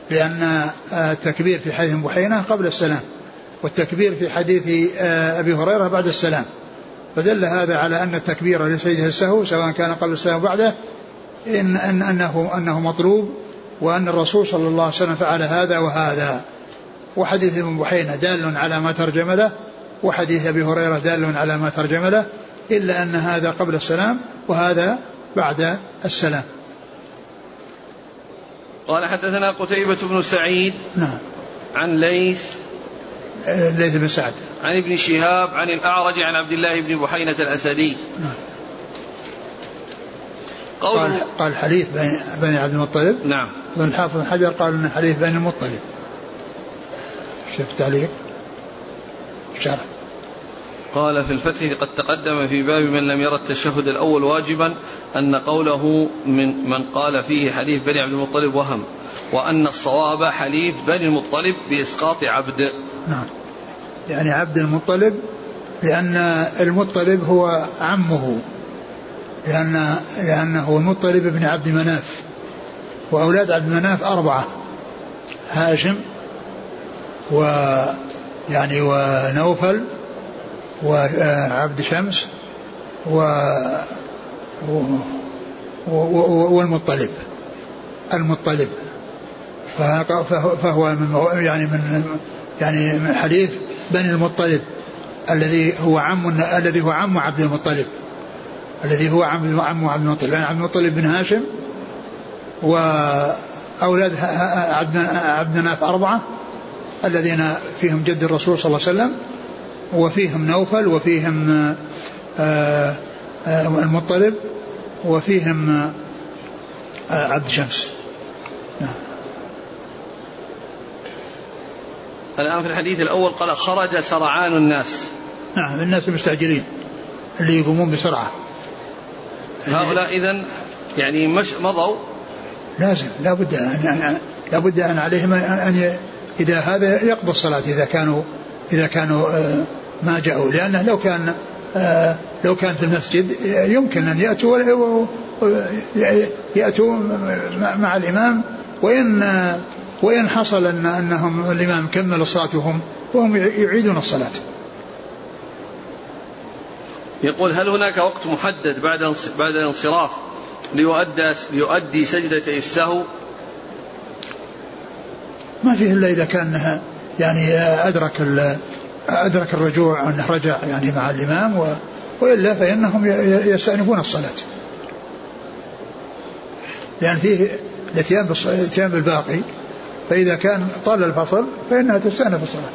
لأن التكبير في حديث بحينة قبل السلام والتكبير في حديث آه، أبي هريرة بعد السلام. فدل هذا على أن التكبير لسيده السهو سواء كان قبل السلام بعده إن, أن أنه أنه مطلوب وأن الرسول صلى الله عليه وسلم فعل هذا وهذا. وحديث ابن بحينة دال على ما ترجم له وحديث أبي هريرة دال على ما ترجم له إلا أن هذا قبل السلام وهذا بعد السلام. قال حدثنا قتيبة بن سعيد نعم. عن ليث. ليث بن سعد. عن ابن شهاب عن الأعرج عن عبد الله بن بحينة الأسدي. نعم. قال قال حديث بني عبد المطلب. نعم. الحافظ بن حجر قال حديث بني المطلب. شوف التعليق. شرح. قال في الفتح قد تقدم في باب من لم يرى التشهد الأول واجبا أن قوله من من قال فيه حليف بني عبد المطلب وهم وأن الصواب حليف بني المطلب بإسقاط عبد. نعم. يعني عبد المطلب لأن المطلب هو عمه لأن لأنه المطلب ابن عبد مناف وأولاد عبد مناف أربعة هاشم و يعني ونوفل وعبد شمس و والمطلب. المطلب. فهو من يعني من يعني من حليف بني المطلب الذي هو عم الذي هو عم عبد المطلب. الذي هو عم عم عبد المطلب. يعني عبد المطلب بن هاشم وأولاد عبد مناف أربعة الذين فيهم جد الرسول صلى الله عليه وسلم. وفيهم نوفل وفيهم آه، آه، المطلب وفيهم آه، عبد شمس نعم. الآن في الحديث الأول قال خرج سرعان الناس. نعم الناس المستعجلين اللي يقومون بسرعة. هؤلاء إذا يعني مش مضوا؟ لازم لابد أن لابد أن عليهم أن إذا هذا يقضى الصلاة إذا كانوا إذا كانوا ما جاءوا لأنه لو كان لو كان في المسجد يمكن أن يأتوا يأتوا مع الإمام وإن وإن حصل أن أنهم الإمام كمل صلاتهم وهم يعيدون الصلاة يقول هل هناك وقت محدد بعد بعد الانصراف ليؤدى ليؤدي سجدة السهو؟ ما فيه إلا إذا كان يعني أدرك أدرك الرجوع انه رجع يعني مع الإمام و وإلا فإنهم يستأنفون الصلاة. لأن فيه الاتيان الاتيان بالباقي فإذا كان طال الفصل فإنها تستأنف الصلاة.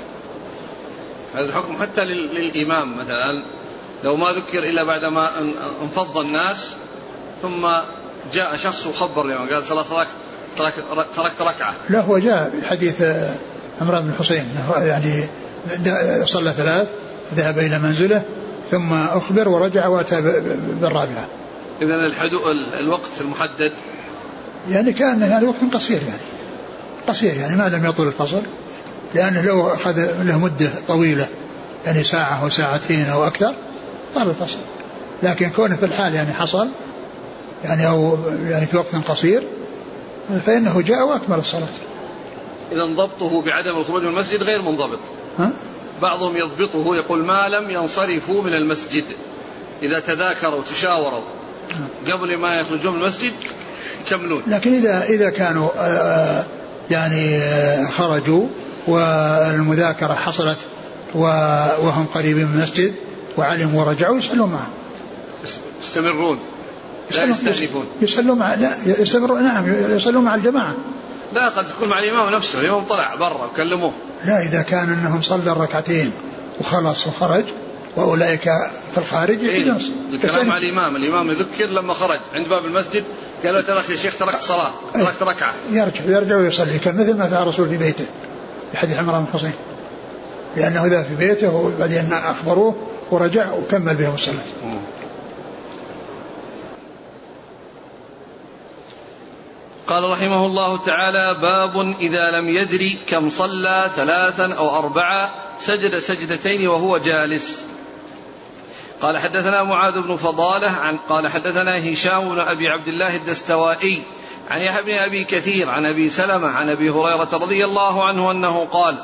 هذا الحكم حتى للإمام مثلا لو ما ذكر إلا بعدما انفض الناس ثم جاء شخص وخبر الإمام قال صلاة تركت تركت ركعة. لا هو جاء حديث عمران بن الحسين يعني صلى ثلاث ذهب إلى منزله ثم أخبر ورجع وأتى بالرابعة. إذا الوقت المحدد. يعني كان يعني وقت قصير يعني. قصير يعني ما لم يطل الفصل لأنه لو أخذ له مدة طويلة يعني ساعة أو ساعتين أو أكثر طال الفصل. لكن كونه في الحال يعني حصل يعني أو يعني في وقت قصير فإنه جاء وأكمل الصلاة. إذا ضبطه بعدم الخروج من المسجد غير منضبط. ها؟ بعضهم يضبطه يقول ما لم ينصرفوا من المسجد. إذا تذاكروا تشاوروا. قبل ما يخرجون من المسجد يكملون. لكن إذا إذا كانوا آه، يعني آه، خرجوا والمذاكرة حصلت وهم قريبين من المسجد وعلموا ورجعوا يصلون معه. يستمرون. لا يستأنفون. يصلون مع لا يستمرون نعم يصلون مع الجماعة. لا قد تكون مع الإمام نفسه الإمام طلع برا وكلموه. لا إذا كان أنهم صلى الركعتين وخلص وخرج وأولئك في الخارج إيه الكلام مع الإمام الإمام يذكر لما خرج عند باب المسجد قال له ترك يا شيخ تركت صلاة تركت ركعة. يرجع يرجع ويصلي كان مثل ما فعل الرسول في بيته في حديث عمران بن لأنه ذا في بيته وبعدين أخبروه ورجع وكمل بهم الصلاة. قال رحمه الله تعالى باب إذا لم يدري كم صلى ثلاثا أو أربعة سجد سجدتين وهو جالس. قال حدثنا معاذ بن فضالة عن قال حدثنا هشام بن أبي عبد الله الدستوائي عن يحيى بن أبي كثير عن أبي سلمة عن أبي هريرة رضي الله عنه أنه قال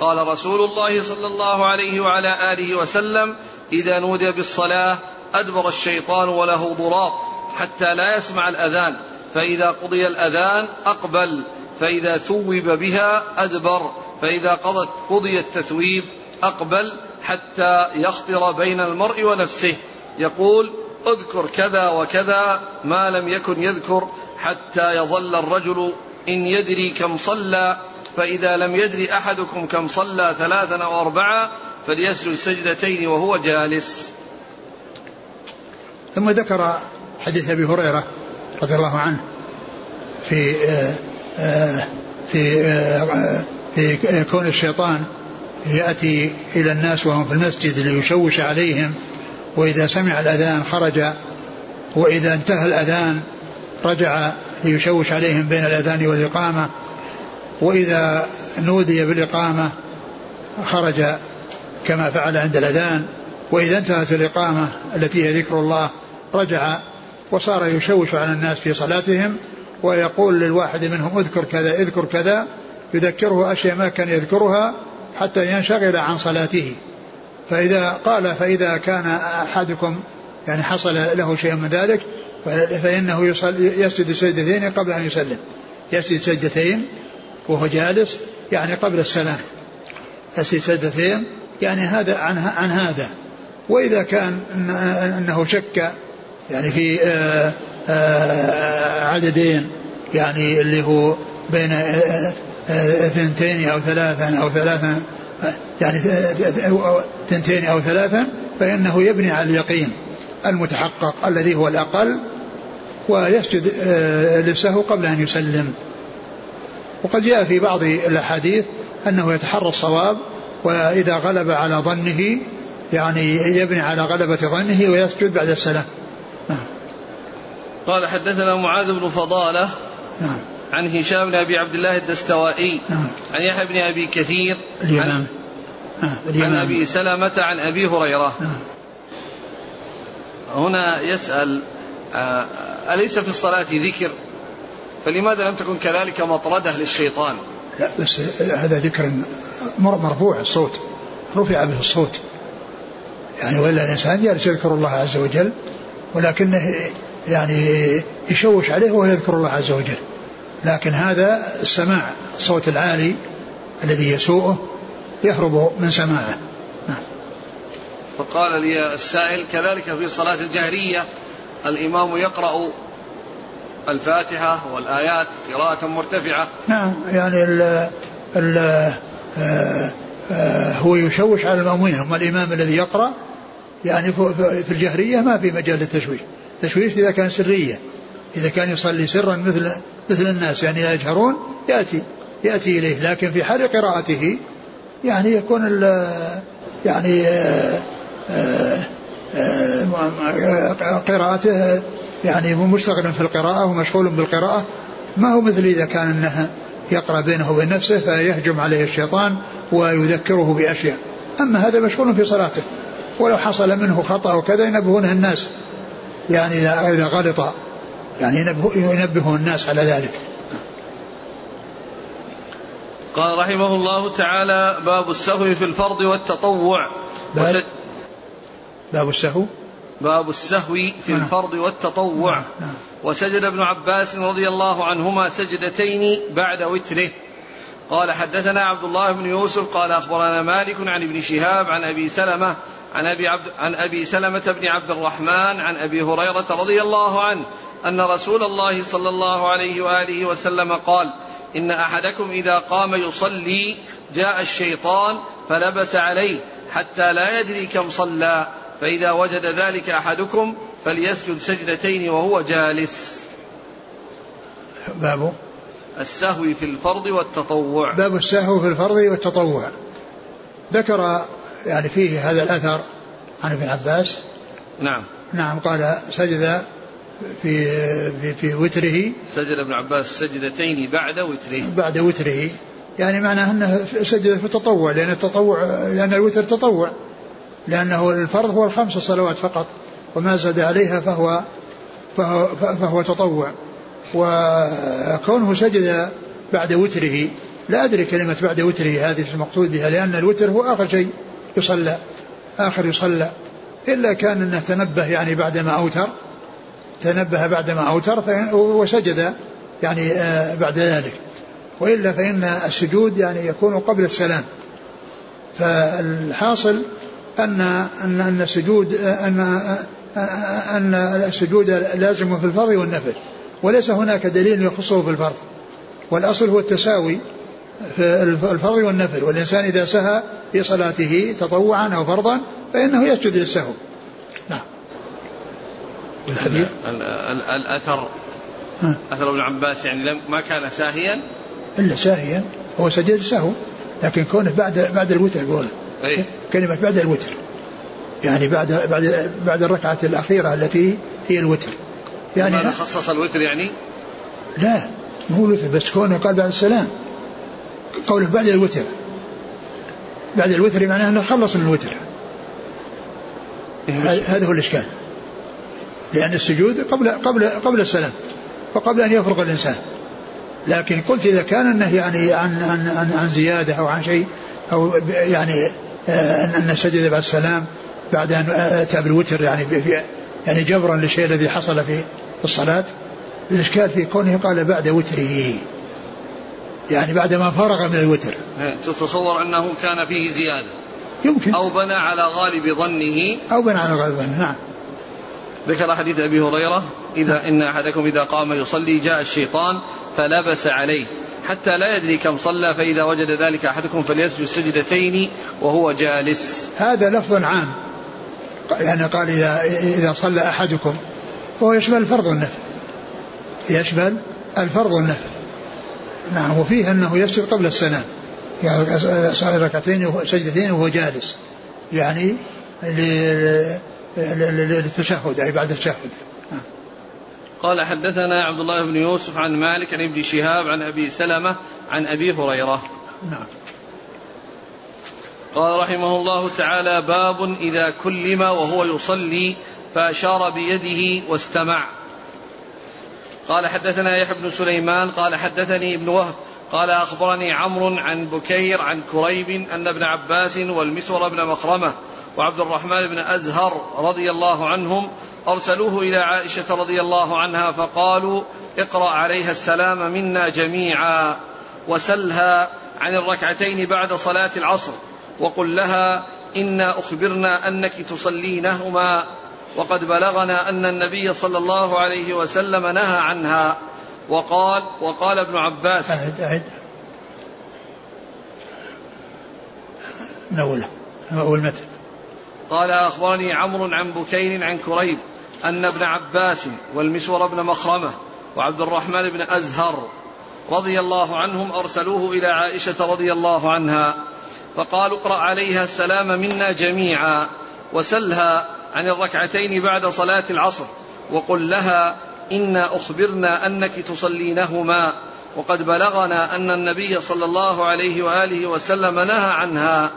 قال رسول الله صلى الله عليه وعلى آله وسلم إذا نودي بالصلاة أدبر الشيطان وله ضراط حتى لا يسمع الأذان. فإذا قضي الأذان أقبل فإذا ثوب بها أدبر فإذا قضت قضي التثويب أقبل حتى يخطر بين المرء ونفسه. يقول اذكر كذا وكذا ما لم يكن يذكر حتى يظل الرجل إن يدري كم صلى فإذا لم يدري أحدكم كم صلى ثلاثا أو أربعة فليسجد سجدتين وهو جالس. ثم ذكر حديث أبي هريرة رضي الله عنه في آه، آه، في آه، في كون الشيطان يأتي إلى الناس وهم في المسجد ليشوش عليهم وإذا سمع الأذان خرج وإذا انتهى الأذان رجع ليشوش عليهم بين الأذان والإقامة وإذا نودي بالإقامة خرج كما فعل عند الأذان وإذا انتهت الإقامة التي هي ذكر الله رجع وصار يشوش على الناس في صلاتهم ويقول للواحد منهم اذكر كذا اذكر كذا يذكره أشياء ما كان يذكرها حتى ينشغل عن صلاته. فإذا قال فإذا كان أحدكم يعني حصل له شيء من ذلك فإنه يسجد سجدتين قبل أن يسلم. يسجد سجدتين وهو جالس يعني قبل السلام. يسجد سجدتين يعني هذا عن عن هذا. وإذا كان أنه شك يعني في آه، آه، عددين يعني اللي هو بين آه، اثنتين أو ثلاثا أو ثلاثا يعني اثنتين أو ثلاثا فإنه يبني على اليقين المتحقق الذي هو الأقل ويسجد للسهو قبل أن يسلم وقد جاء في بعض الأحاديث أنه يتحرى الصواب وإذا غلب على ظنه يعني يبني على غلبة ظنه ويسجد بعد السلام. قال حدثنا معاذ بن فضالة نعم. عن هشام بن أبي عبد الله الدستوائي نعم. عن يحيى بن أبي كثير اليمام نعم عن أبي سلمة عن أبي هريرة. نعم. هنا يسأل آه، أليس في الصلاة ذكر؟ فلماذا لم تكن كذلك مطردة للشيطان؟ لا بس هذا ذكر مرفوع الصوت. رفع به الصوت. يعني ولا الإنسان جالس يذكر الله عز وجل ولكنه يعني يشوش عليه وهو يذكر الله عز وجل. لكن هذا السماع الصوت العالي الذي يسوءه يهرب من سماعه. نعم. فقال لي السائل كذلك في صلاة الجهرية الإمام يقرأ الفاتحة والآيات قراءة مرتفعة. نعم يعني ال ال آه، هو يشوش على المأمومين هم الإمام الذي يقرأ يعني في الجهرية ما في مجال للتشويش. تشويش إذا كان سرية إذا كان يصلي سرا مثل مثل الناس يعني يجهرون يأتي يأتي إليه لكن في حال قراءته يعني يكون يعني آه، قراءته يعني مشتغل في القراءة ومشغول بالقراءة. ما هو مثل إذا كان أنها يقرأ بينه وبين نفسه فيهجم عليه الشيطان ويذكره بأشياء. أما هذا مشغول في صلاته. ولو حصل منه خطأ وكذا ينبهونه الناس. يعني إذا غلط يعني ينبه الناس على ذلك قال رحمه الله تعالى باب السهو في الفرض والتطوع باب, باب السهو باب السهو في نعم. الفرض والتطوع نعم. نعم. وسجد ابن عباس رضي الله عنهما سجدتين بعد وتره قال حدثنا عبد الله بن يوسف قال أخبرنا مالك عن ابن شهاب عن أبي سلمة عن أبي عبد عن أبي سلمة بن عبد الرحمن عن أبي هريرة رضي الله عنه أن رسول الله صلى الله عليه وآله وسلم قال إن أحدكم إذا قام يصلي جاء الشيطان فلبس عليه حتى لا يدري كم صلى فإذا وجد ذلك أحدكم فليسجد سجدتين وهو جالس. باب؟ السهو في الفرض والتطوع. باب السهو في الفرض والتطوع. ذكر يعني فيه هذا الأثر عن ابن عباس. نعم. نعم قال سجد في في, في وتره. سجد ابن عباس سجدتين بعد وتره. بعد وتره. يعني معناه أنه سجد في التطوع لأن التطوع لأن الوتر تطوع. لأنه الفرض هو الخمس صلوات فقط وما زاد عليها فهو فهو, فهو تطوع. وكونه سجد بعد وتره لا أدري كلمة بعد وتره هذه المقصود بها لأن الوتر هو آخر شيء. يصلى آخر يصلى إلا كان أنه تنبه يعني بعدما أوتر تنبه بعدما أوتر وسجد يعني آه، بعد ذلك. وإلا فإن السجود يعني يكون قبل السلام. فالحاصل أن أن أن السجود أن أن السجود لازم في الفرض والنفل وليس هناك دليل يخصه في الفرض. والأصل هو التساوي الفرض والنفل. والإنسان إذا سهى في صلاته تطوعا أو فرضا فإنه يسجد للسهو. نعم. الحديث الأثر أثر ابن عباس يعني لم ما كان ساهيا؟ إلا ساهيا. هو سجد السهو لكن كونه بعد بعد الوتر يقول. إيه؟ كلمة بعد الوتر. يعني بعد بعد بعد الركعة الأخيرة التي هي الوتر. يعني هذا خصص الوتر يعني؟ لا مو الوتر بس كونه قال بعد السلام. قوله بعد الوتر. بعد الوتر معناه أنه خلص من الوتر. إيه، هذا هو الإشكال. لأن السجود قبل قبل قبل السلام وقبل أن يفرغ الإنسان. لكن قلت إذا كان انه يعني عن عن عن, عن زيادة أو عن شيء أو يعني آه، ان سجد بعد السلام بعد أن أتى بالوتر يعني يعني جبرا للشيء الذي حصل في الصلاة الإشكال في كونه قال بعد وتره. يعني بعد ما فرغ من الوتر. تتصور أنه كان فيه زيادة. يمكن. أو بنى على غالب ظنه. أو بنى على غالب ظنه نعم. ذكر حديث أبي هريرة إذا إن أحدكم إذا قام يصلي جاء الشيطان فلبس عليه. حتى لا يدري كم صلى فإذا وجد ذلك أحدكم فليسجد سجدتين وهو جالس. هذا لفظ عام. يعني قال إذا إذا صلى أحدكم فهو يشمل الفرض والنفل. يشمل الفرض والنفل. نعم وفيه أنه يسجد قبل السلام. يعني صلى ركعتين سجدتين وهو جالس. يعني للتشهد أي بعد التشهد. قال حدثنا عبد الله بن يوسف عن مالك عن ابن شهاب عن أبي سلمة عن أبي هريرة. نعم. قال رحمه الله تعالى باب إذا كلم وهو يصلي فأشار بيده واستمع. قال حدثنا يحيى بن سليمان قال حدثني ابن وهب قال أخبرني عمرو عن بكير عن كريب أن ابن عباس والمسور بن مخرمة وعبد الرحمن بن أزهر رضي الله عنهم أرسلوه إلى عائشة رضي الله عنها فقالوا اقرأ عليها السلام منا جميعا وسلها عن الركعتين بعد صلاة العصر وقل لها إنا أخبرنا أنك تصلينهما. وقد بلغنا أن النبي صلى الله عليه وسلم نهى عنها. وقال وقال ابن عباس أعد أعد. نوله أول متن قال أخبرني عمرو عن بكير عن كريب أن ابن عباس والمسور بن مخرمة وعبد الرحمن بن أزهر رضي الله عنهم أرسلوه إلى عائشة رضي الله عنها فقالوا اقرأ عليها السلام منا جميعا. وسلها عن الركعتين بعد صلاة العصر وقل لها إنا أخبرنا أنك تصلينهما وقد بلغنا أن النبي صلى الله عليه وآله وسلم نهى عنها.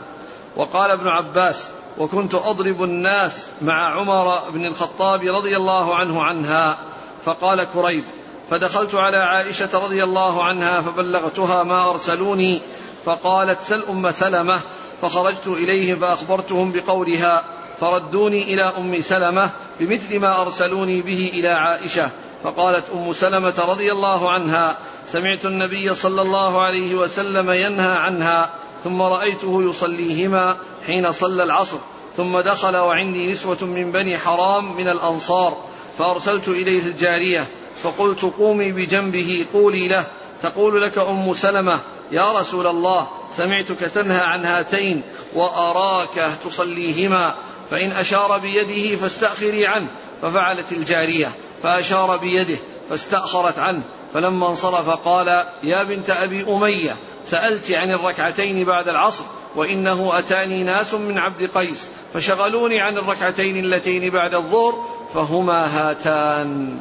وقال ابن عباس وكنت أضرب الناس مع عمر بن الخطاب رضي الله عنه عنها. فقال كريب فدخلت على عائشة رضي الله عنها فبلغتها ما أرسلوني. فقالت سل أم سلمة. فخرجت إليهم فأخبرتهم بقولها. فردوني إلى أم سلمة بمثل ما أرسلوني به إلى عائشة. فقالت أم سلمة رضي الله عنها سمعت النبي صلى الله عليه وسلم ينهى عنها ثم رأيته يصليهما حين صلى العصر ثم دخل وعندي نسوة من بني حرام من الأنصار فأرسلت إليه الجارية فقلت قومي بجنبه قولي له تقول لك أم سلمة يا رسول الله سمعتك تنهى عن هاتين وأراك تصليهما. فإن أشار بيده فاستأخري عنه ففعلت الجارية فأشار بيده فاستأخرت عنه فلما انصرف قال يا بنت أبي أمية سألت عن الركعتين بعد العصر وإنه أتاني ناس من عبد قيس فشغلوني عن الركعتين اللتين بعد الظهر فهما هاتان.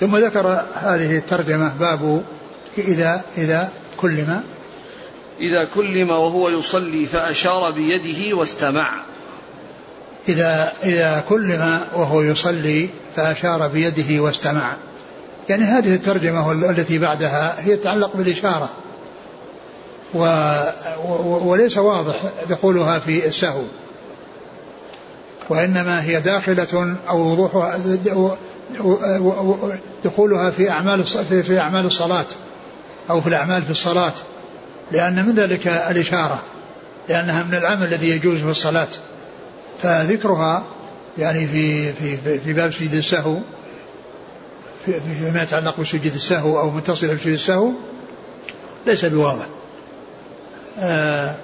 ثم ذكر هذه الترجمة باب إذا إذا كلم. إذا كلم وهو يصلي فأشار بيده واستمع. إذا إذا كلم وهو يصلي فأشار بيده واستمع. يعني هذه الترجمة التي بعدها هي تتعلق بالإشارة. و وليس واضح دخولها في السهو. وإنما هي داخلة أو وضوحها دخولها في أعمال في أعمال الصلاة أو في الأعمال في الصلاة. لأن من ذلك الإشارة. لأنها من العمل الذي يجوز في الصلاة. فذكرها يعني في في في باب سجود السهو في فيما يتعلق بسجود السهو أو متصل بسجود السهو ليس بواضح. آه،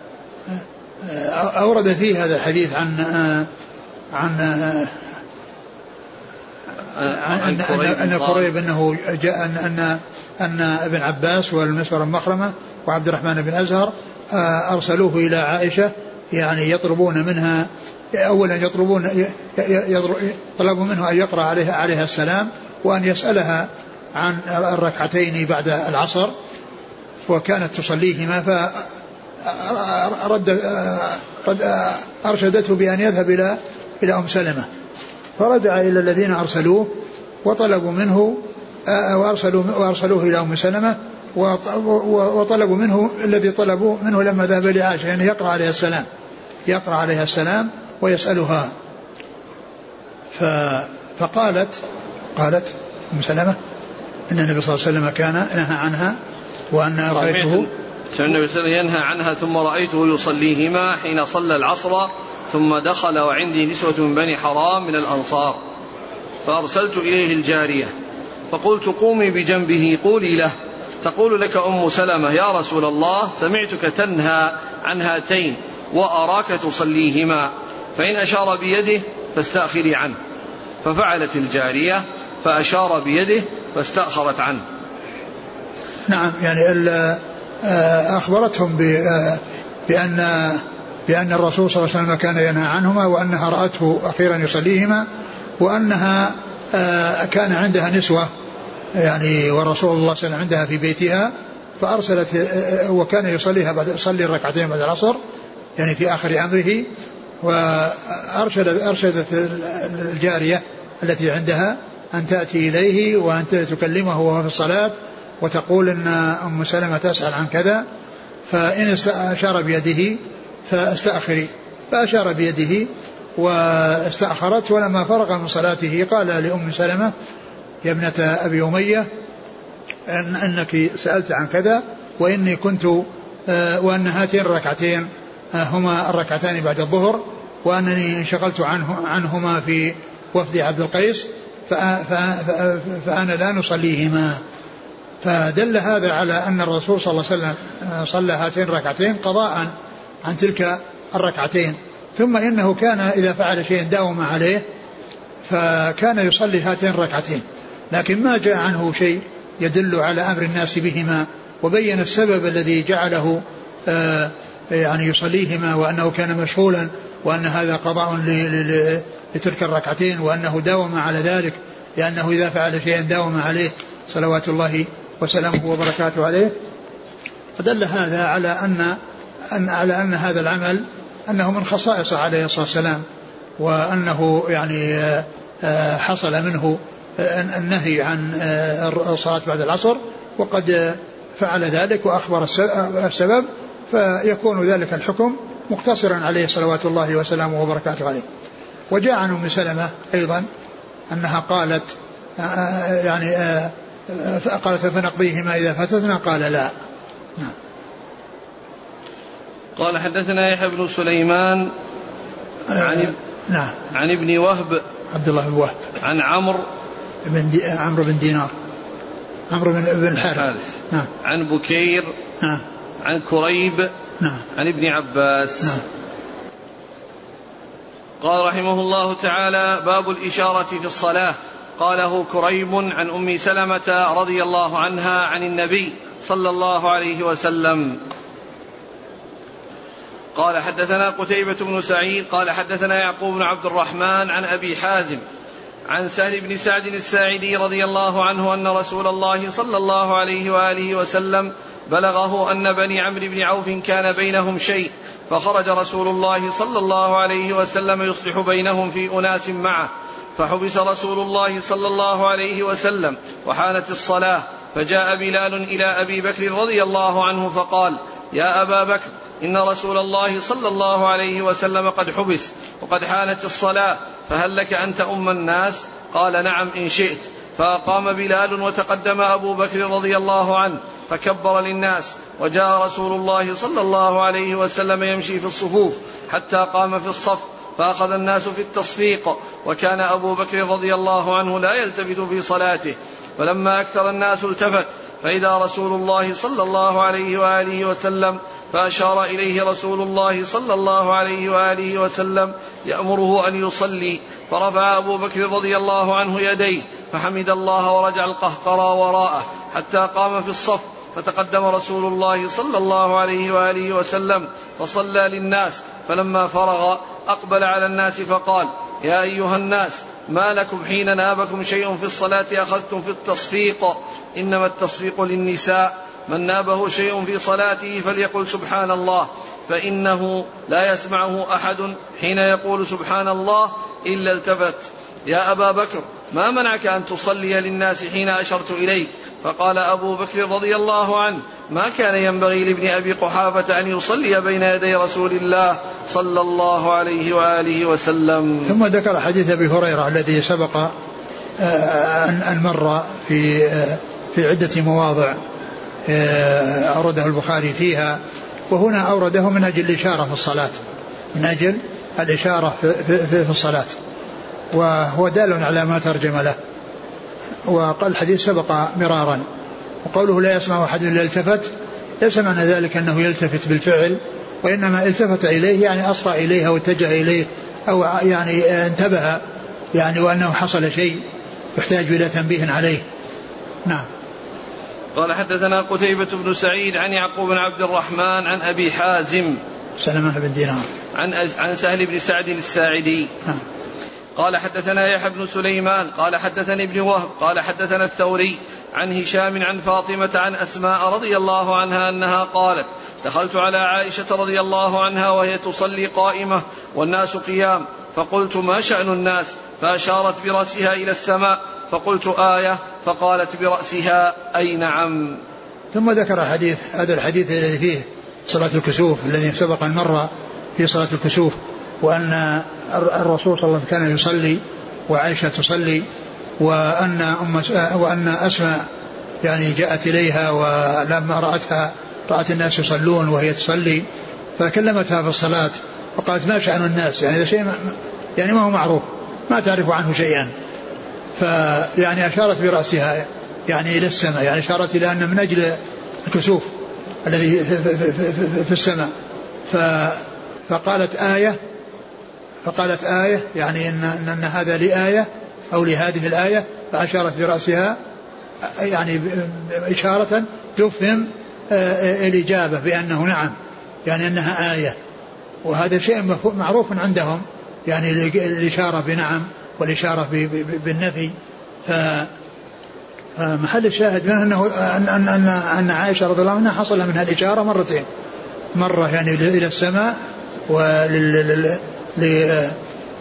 آه، أورد فيه هذا الحديث عن آه، عن عن أن كريب أنه جاء أن أن أن ابن عباس والمسور المخرمة وعبد الرحمن بن أزهر أرسلوه إلى عائشة يعني يطلبون منها أولا يطلبون طلبوا منه أن يقرأ عليها عليها السلام وأن يسألها عن الركعتين بعد العصر وكانت تصليهما فرد رد أرشدته بأن يذهب إلى إلى أم سلمة. فرجع إلى الذين أرسلوه وطلبوا منه وأرسلوا وأرسلوه إلى أم سلمة وطلبوا منه الذي طلبوه منه لما ذهب لعائشة يعني يقرأ عليها السلام. يقرأ عليها السلام ويسألها. فقالت قالت أم سلمة أن النبي صلى الله عليه وسلم كان نهى عنها وأن رأيته النبي صلى الله عليه وسلم ينهى عنها ثم رأيته يصليهما حين صلى العصر ثم دخل وعندي نسوة من بني حرام من الأنصار. فأرسلت إليه الجارية. فقلت قومي بجنبه قولي له تقول لك أم سلمة يا رسول الله سمعتك تنهى عن هاتين وأراك تصليهما. فإن أشار بيده فاستأخري عنه ففعلت الجارية فأشار بيده فاستأخرت عنه. نعم يعني آه، أخبرتهم آه، بأن بأن الرسول صلى الله عليه وسلم كان ينهى عنهما وأنها رأته أخيرا يصليهما وأنها آه، كان عندها نسوة يعني والرسول صلى الله عليه وسلم عندها في بيتها فأرسلت وكان يصليها بعد يصلي الركعتين بعد العصر يعني في آخر أمره وأرشدت أرشدت الجارية التي عندها أن تأتي إليه وأن تكلمه وهو في الصلاة وتقول أن أم سلمة تسأل عن كذا فإن أشار بيده فاستأخري فأشار بيده واستأخرت ولما فرغ من صلاته قال لأم سلمة يا ابنة أبي أمية إن أنك سألت عن كذا وإني كنت آه، وأن هاتين الركعتين هما الركعتان بعد الظهر وأنني انشغلت عنه عنهما في وفد عبد القيس فأنا لا نصليهما. فدل هذا على أن الرسول صلى الله عليه وسلم آه، صلى هاتين الركعتين قضاء عن تلك الركعتين. ثم إنه كان إذا فعل شيء داوم عليه فكان يصلي هاتين الركعتين. لكن ما جاء عنه شيء يدل على أمر الناس بهما وبين السبب الذي جعله آه يعني يصليهما وأنه كان مشغولا وأن هذا قضاء لتلك الركعتين وأنه داوم على ذلك لأنه إذا فعل شيئا داوم عليه. صلوات الله وسلامه وبركاته عليه. فدل هذا على أن, أن على أن هذا العمل أنه من خصائص عليه الصلاة والسلام وأنه يعني آه، حصل منه النهي عن آه، الصلاة بعد العصر وقد فعل ذلك وأخبر السبب فيكون ذلك الحكم مقتصرا عليه صلوات الله وسلامه وبركاته عليه. وجاء عن ام سلمة أيضا أنها قالت آه، آه، يعني قالت فنقضيهما إذا فتتنا قال لا. نعم. قال حدثنا يحيى بن سليمان عن نعم. عن ابن وهب. عبد الله بن وهب. عن عمرو. بن دي عمرو بن دينار. عمرو بن بن الحارث نعم. عن بكير. نعم. عن كريب نعم. عن ابن عباس. نعم. قال رحمه الله تعالى باب الإشارة في الصلاة. قاله كريب عن أم سلمة رضي الله عنها عن النبي صلى الله عليه وسلم. قال حدثنا قتيبة بن سعيد قال حدثنا يعقوب بن عبد الرحمن عن أبي حازم عن سهل بن سعد الساعدي رضي الله عنه أن رسول الله صلى الله عليه وآله وسلم بلغه أن بني عمرو بن عوف كان بينهم شيء فخرج رسول الله صلى الله عليه وسلم يصلح بينهم في أناس معه. فحبس رسول الله صلى الله عليه وسلم وحانت الصلاة. فجاء بلال إلى أبي بكر رضي الله عنه فقال يا أبا بكر إن رسول الله صلى الله عليه وسلم قد حبس وقد حانت الصلاة فهل لك أن تؤم الناس؟ قال نعم إن شئت. فأقام بلال وتقدم أبو بكر رضي الله عنه فكبر للناس وجاء رسول الله صلى الله عليه وسلم يمشي في الصفوف حتى قام في الصف فأخذ الناس في التصفيق وكان أبو بكر رضي الله عنه لا يلتفت في صلاته فلما أكثر الناس التفت فإذا رسول الله صلى الله عليه وآله وسلم فأشار إليه رسول الله صلى الله عليه وآله وسلم يأمره أن يصلي فرفع أبو بكر رضي الله عنه يديه فحمد الله ورجع القهقرى وراءه حتى قام في الصف فتقدم رسول الله صلى الله عليه وآله وسلم فصلى للناس فلما فرغ أقبل على الناس فقال يا أيها الناس ما لكم حين نابكم شيء في الصلاة أخذتم في التصفيق؟ إنما التصفيق للنساء من نابه شيء في صلاته فليقل سبحان الله فإنه لا يسمعه أحد حين يقول سبحان الله إلا التفت. يا أبا بكر ما منعك أن تصلي للناس حين أشرت إليك؟ فقال أبو بكر رضي الله عنه ما كان ينبغي لابن أبي قحافة أن يصلي بين يدي رسول الله صلى الله عليه وآله وسلم. ثم ذكر حديث أبي هريرة الذي سبق آه، أن مر في آه، في عدة مواضع آه، أورده البخاري فيها وهنا أورده من أجل الإشارة في الصلاة من أجل الإشارة في, في, في الصلاة. وهو دال على ما ترجم له. وقال الحديث سبق مرارا. وقوله لا يسمع أحد إلا التفت ليس معنى ذلك أنه يلتفت بالفعل وإنما التفت إليه يعني أصغى إليه أو اتجه إليه أو يعني انتبه يعني وأنه حصل شيء يحتاج إلى تنبيه عليه. نعم. قال حدثنا قتيبة بن سعيد عن يعقوب بن عبد الرحمن عن أبي حازم سلمة بن دينار. عن عن سهل بن سعد الساعدي. نعم. قال حدثنا يحيى بن سليمان قال حدثني ابن وهب قال حدثنا الثوري عن هشام عن فاطمة عن أسماء رضي الله عنها أنها قالت دخلت على عائشة رضي الله عنها وهي تصلي قائمة والناس قيام فقلت ما شأن الناس؟ فأشارت برأسها إلى السماء فقلت آية فقالت برأسها أي نعم. ثم ذكر حديث هذا الحديث الذي فيه صلاة الكسوف الذي سبق أن مر في صلاة الكسوف. وأن الرسول صلى الله عليه وسلم كان يصلي وعائشة تصلي وأن أم وأن أسماء يعني جاءت إليها ولما رأتها رأت الناس يصلون وهي تصلي فكلمتها في الصلاة وقالت ما شأن الناس؟ يعني هذا شيء يعني ما هو معروف ما تعرف عنه شيئا. فيعني أشارت برأسها يعني إلى السماء يعني أشارت إلى أن من أجل الكسوف الذي في, في, في, في السماء. فقالت آية فقالت آية يعني إن, إن هذا لآية أو لهذه الآية فأشارت برأسها يعني إشارة تفهم آه، الإجابة بأنه نعم يعني أنها آية. وهذا شيء معروف عندهم يعني الإشارة بنعم والإشارة بالنفي. ف محل الشاهد منه انه ان ان ان, أن عائشة رضي الله عنها حصل منها الإشارة مرتين. مرة يعني إلى السماء ولل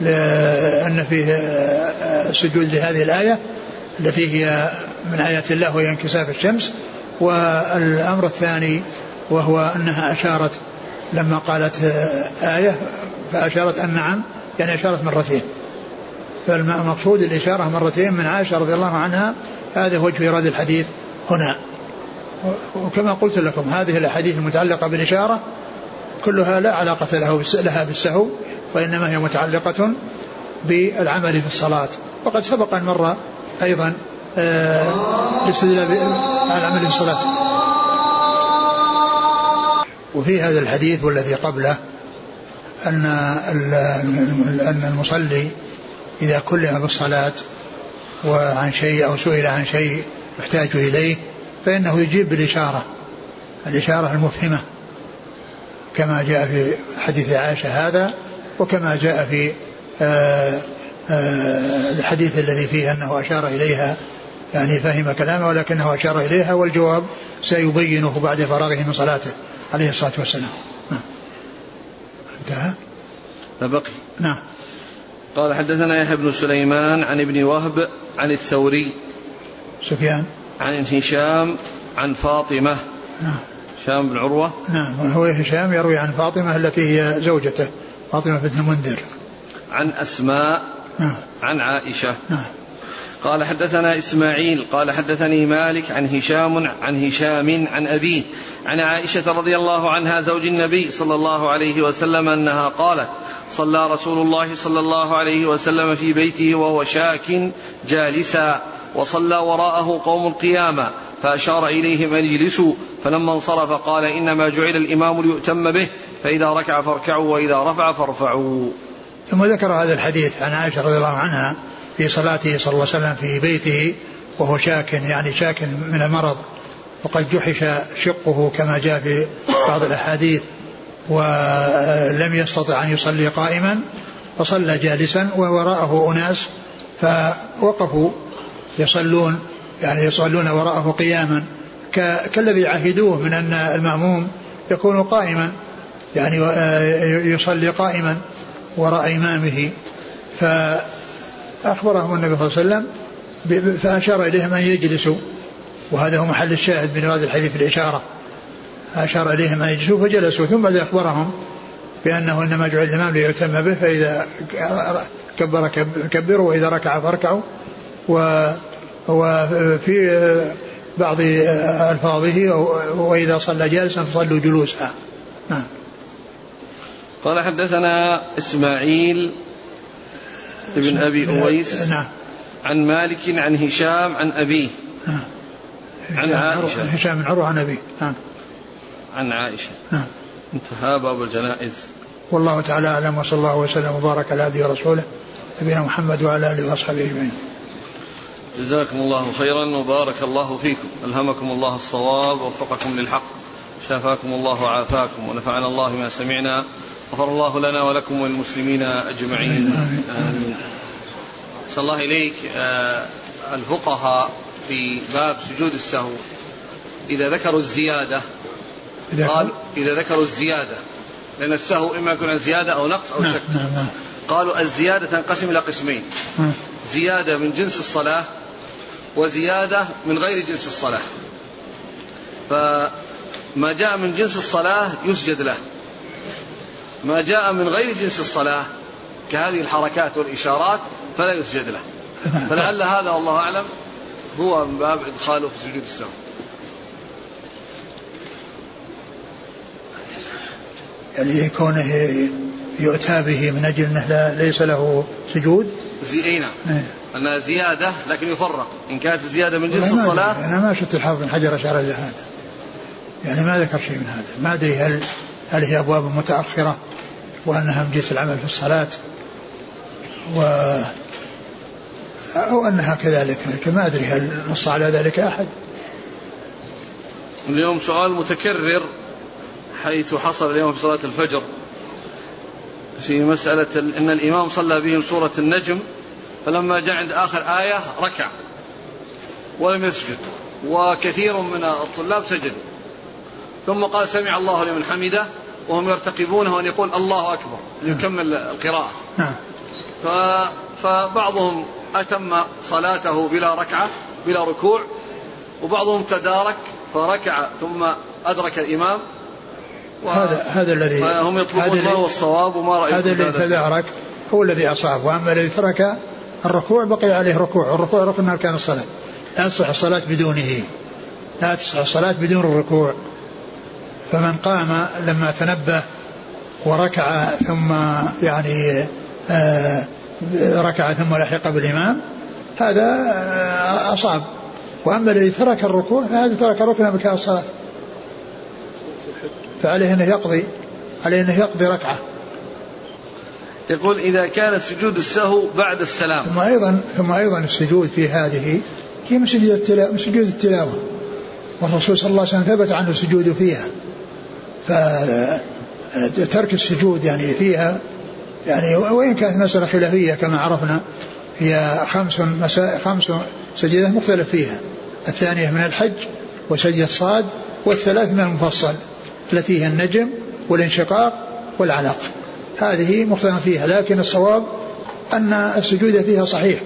لأن فيه سجود لهذه الآية التي هي من آيات الله وهي انكساف الشمس. والأمر الثاني وهو أنها أشارت لما قالت آية فأشارت أن نعم يعني أشارت مرتين. فالمقصود الإشارة مرتين من عائشة رضي الله عنها هذا وجه إيراد الحديث هنا. وكما قلت لكم هذه الأحاديث المتعلقة بالإشارة كلها لا علاقة له لها بالسهو وإنما هي متعلقة بالعمل في الصلاة. وقد سبق أن مر أيضا الاستدلال آه على العمل في الصلاة. وفي هذا الحديث والذي قبله أن أن المصلي إذا كلم بالصلاة وعن شيء أو سئل عن شيء يحتاج إليه فإنه يجيب بالإشارة. الإشارة المفهمة. كما جاء في حديث عائشة هذا وكما جاء في آه، آه، الحديث الذي فيه أنه أشار إليها يعني فهم كلامه ولكنه أشار إليها والجواب سيبينه بعد فراغه من صلاته عليه الصلاة والسلام. نعم. انتهى؟ فبقي. نعم. قال حدثنا يحيى بن سليمان عن ابن وهب عن الثوري سفيان. عن هشام عن فاطمة نعم. هشام بن عروة؟ نعم وهو هشام يروي عن فاطمة التي هي زوجته فاطمة بنت المنذر. عن أسماء نعم. عن عائشة. نعم. قال حدثنا إسماعيل قال حدثني مالك عن هشام عن هشام عن أبيه عن عائشة رضي الله عنها زوج النبي صلى الله عليه وسلم أنها قالت صلى رسول الله صلى الله عليه وسلم في بيته وهو شاك جالسا وصلى وراءه قوم قياما فأشار إليهم أن يجلسوا فلما انصرف قال إنما جعل الإمام ليؤتم به فإذا ركع فاركعوا وإذا رفع فارفعوا. ثم ذكر هذا الحديث عن عائشة رضي الله عنها في صلاته صلى الله عليه وسلم في بيته وهو شاك يعني شاك من المرض. وقد جحش شقه كما جاء في بعض الأحاديث ولم يستطع أن يصلي قائما فصلى جالسا ووراءه أناس فوقفوا يصلون يعني يصلون وراءه قياما. كالذي عهدوه من أن المأموم يكون قائما يعني يصلي قائما وراء إمامه. فأخبرهم النبي صلى الله عليه وسلم فأشار إليهم أن يجلسوا. وهذا هو محل الشاهد من هذا الحديث الإشارة أشار إليهم أن يجلسوا فجلسوا. ثم أخبرهم بأنه إنما جعل الإمام ليؤتم به فإذا كبر كبروا وإذا ركع فاركعوا. و وفي بعض ألفاظه وإذا صلى جالسا فصلوا جلوسا. نعم. قال حدثنا إسماعيل ابن أبي أويس نعم. عن مالك عن هشام عن أبيه. نعم. عن عائشة. هشام بن عروة عن أبيه. نعم. عن عائشة. نعم. انتهى باب الجنائز. والله تعالى أعلم وصلى الله وسلم وبارك على عبده ورسوله نبينا محمد وعلى آله وأصحابه أجمعين. جزاكم الله خيرا وبارك الله فيكم. ألهمكم الله الصواب ووفقكم للحق شافاكم الله وعافاكم ونفعنا الله ما سمعنا. غفر الله لنا ولكم وللمسلمين أجمعين. آمين صلى الله إليك. آه الفقهاء في باب سجود السهو. إذا ذكروا الزيادة قال إذا ذكروا الزيادة لأن السهو إما يكون زيادة أو نقص أو نعم شك. نعم نعم. قالوا الزيادة تنقسم إلى قسمين. زيادة من جنس الصلاة وزيادة من غير جنس الصلاة. فما جاء من جنس الصلاة يسجد له. ما جاء من غير جنس الصلاة كهذه الحركات والإشارات فلا يسجد له. فلعل هذا والله أعلم هو من باب إدخاله في سجود السهو. يعني كونه يؤتى به من أجل أنه ليس له سجود؟ زي أي نعم. إيه. أنها زيادة لكن يفرق. إن كانت الزيادة من جنس الصلاة. أنا ما شفت الحافظ حجر أشار إلى هذا. يعني ما ذكر شيء من هذا. ما أدري هل هل هي أبواب متأخرة وأنها من جنس العمل في الصلاة و أو أنها كذلك ما أدري هل نص على ذلك أحد؟ اليوم سؤال متكرر حيث حصل اليوم في صلاة الفجر في مسألة أن الإمام صلى بهم سورة النجم فلما جاء عند آخر آية ركع ولم يسجد وكثير من الطلاب سجدوا ثم قال سمع الله لمن حمده وهم يرتقبونه أن يقول الله أكبر ليكمل القراءة. نعم. ف... فبعضهم أتم صلاته بلا ركعة بلا ركوع وبعضهم تدارك فركع ثم أدرك الإمام. و... هذا هذا الذي فهم هذا يطلبون ما هو الصواب وما رأيكم هذا الذي؟ تدارك هو الذي أصاب وأما الذي ترك الركوع بقي عليه ركوع. والركوع ركن من أركان الصلاة لا تصح الصلاة بدونه. لا تصح الصلاة بدون الركوع. فمن قام لما تنبه وركع ثم يعني آه ركع ثم لحق بالإمام هذا آه أصاب. وأما الذي ترك الركوع فهذا ترك ركنا من أركان الصلاة فعليه أنه يقضي عليه أنه يقضي ركعة. يقول إذا كان سجود السهو بعد السلام. ثم أيضا ثم أيضا السجود في هذه هي من سجود من سجود التلاوة. والرسول صلى الله عليه وسلم ثبت عنه السجود فيها. فترك السجود يعني فيها يعني وإن كانت مسألة خلافية كما عرفنا هي خمس مسا خمس سجدات مختلف فيها الثانية من الحج وسجد الصاد والثلاث من المفصل التي هي النجم والانشقاق والعلق. هذه مختلف فيها لكن الصواب أن السجود فيها صحيح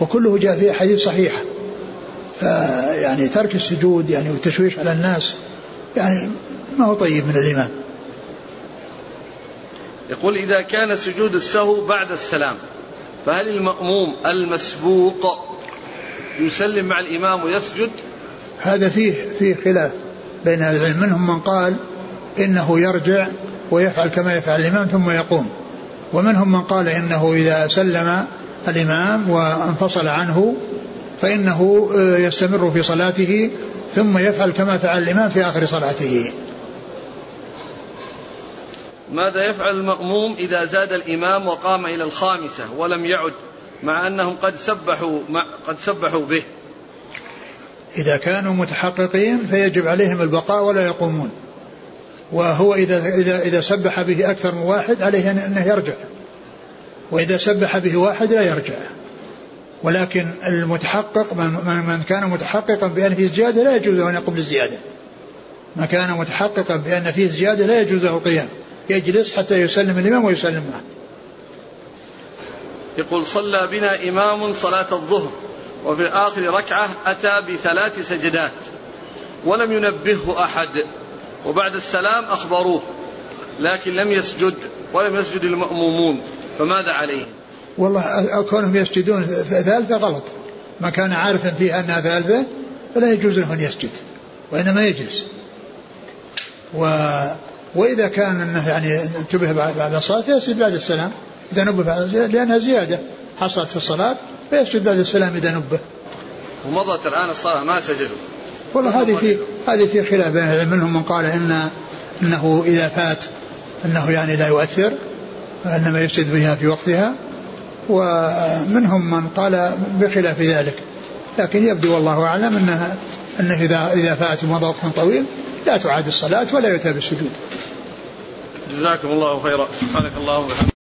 وكله جاء في أحاديث صحيحة. فيعني ترك السجود يعني والتشويش على الناس يعني ما هو طيب من الإمام يقول إذا كان سجود السهو بعد السلام فهل المأموم المسبوق يسلم مع الإمام ويسجد؟ هذا فيه فيه خلاف بين العلم. منهم من قال إنه يرجع ويفعل كما يفعل الإمام ثم يقوم. ومنهم من قال إنه إذا سلم الإمام وانفصل عنه فإنه آه، يستمر في صلاته ثم يفعل كما فعل الإمام في آخر صلاته. ماذا يفعل المأموم إذا زاد الإمام وقام إلى الخامسة ولم يعد مع أنهم قد سبحوا قد سبحوا به؟ إذا كانوا متحققين فيجب عليهم البقاء ولا يقومون. وهو إذا إذا إذا سبح به أكثر من واحد عليه أنه يرجع. وإذا سبح به واحد لا يرجع. ولكن المتحقق من, من كان متحققا بأن فيه زيادة لا يجوز أن يقوم بالزيادة من كان متحققا بأن فيه زيادة لا يجوز له القيام يجلس حتى يسلم الإمام ويسلم معه. يقول صلى بنا إمام صلاة الظهر وفي آخر ركعة أتى بثلاث سجدات ولم ينبهه أحد وبعد السلام أخبروه لكن لم يسجد ولم يسجد المأمومون فماذا عليه؟ والله كونهم يسجدون ثالثة غلط. ما كان عارفا فيها أنها ثالثة فلا يجوز له أن يسجد وإنما يجلس. و وإذا كان أنه يعني انتبه بعد الصلاة فيسجد بعد السلام إذا نبه بعد لأنها زيادة. حصلت في الصلاة فيسجد بعد السلام إذا نبه. ومضت الآن الصلاة ما سجدوا. والله هذه في هذه في خلاف بين العلم منهم من قال ان إنه إذا فات إنه يعني لا يؤثر إنما يسجد بها في وقتها. ومنهم من قال بخلاف ذلك. لكن يبدو والله أعلم انها إنه اذا إذا فات ومضى وقت طويل لا تعاد الصلاة ولا يؤتى بالسجود. جزاكم الله خيرا. سبحانك اللهم وبحمدك.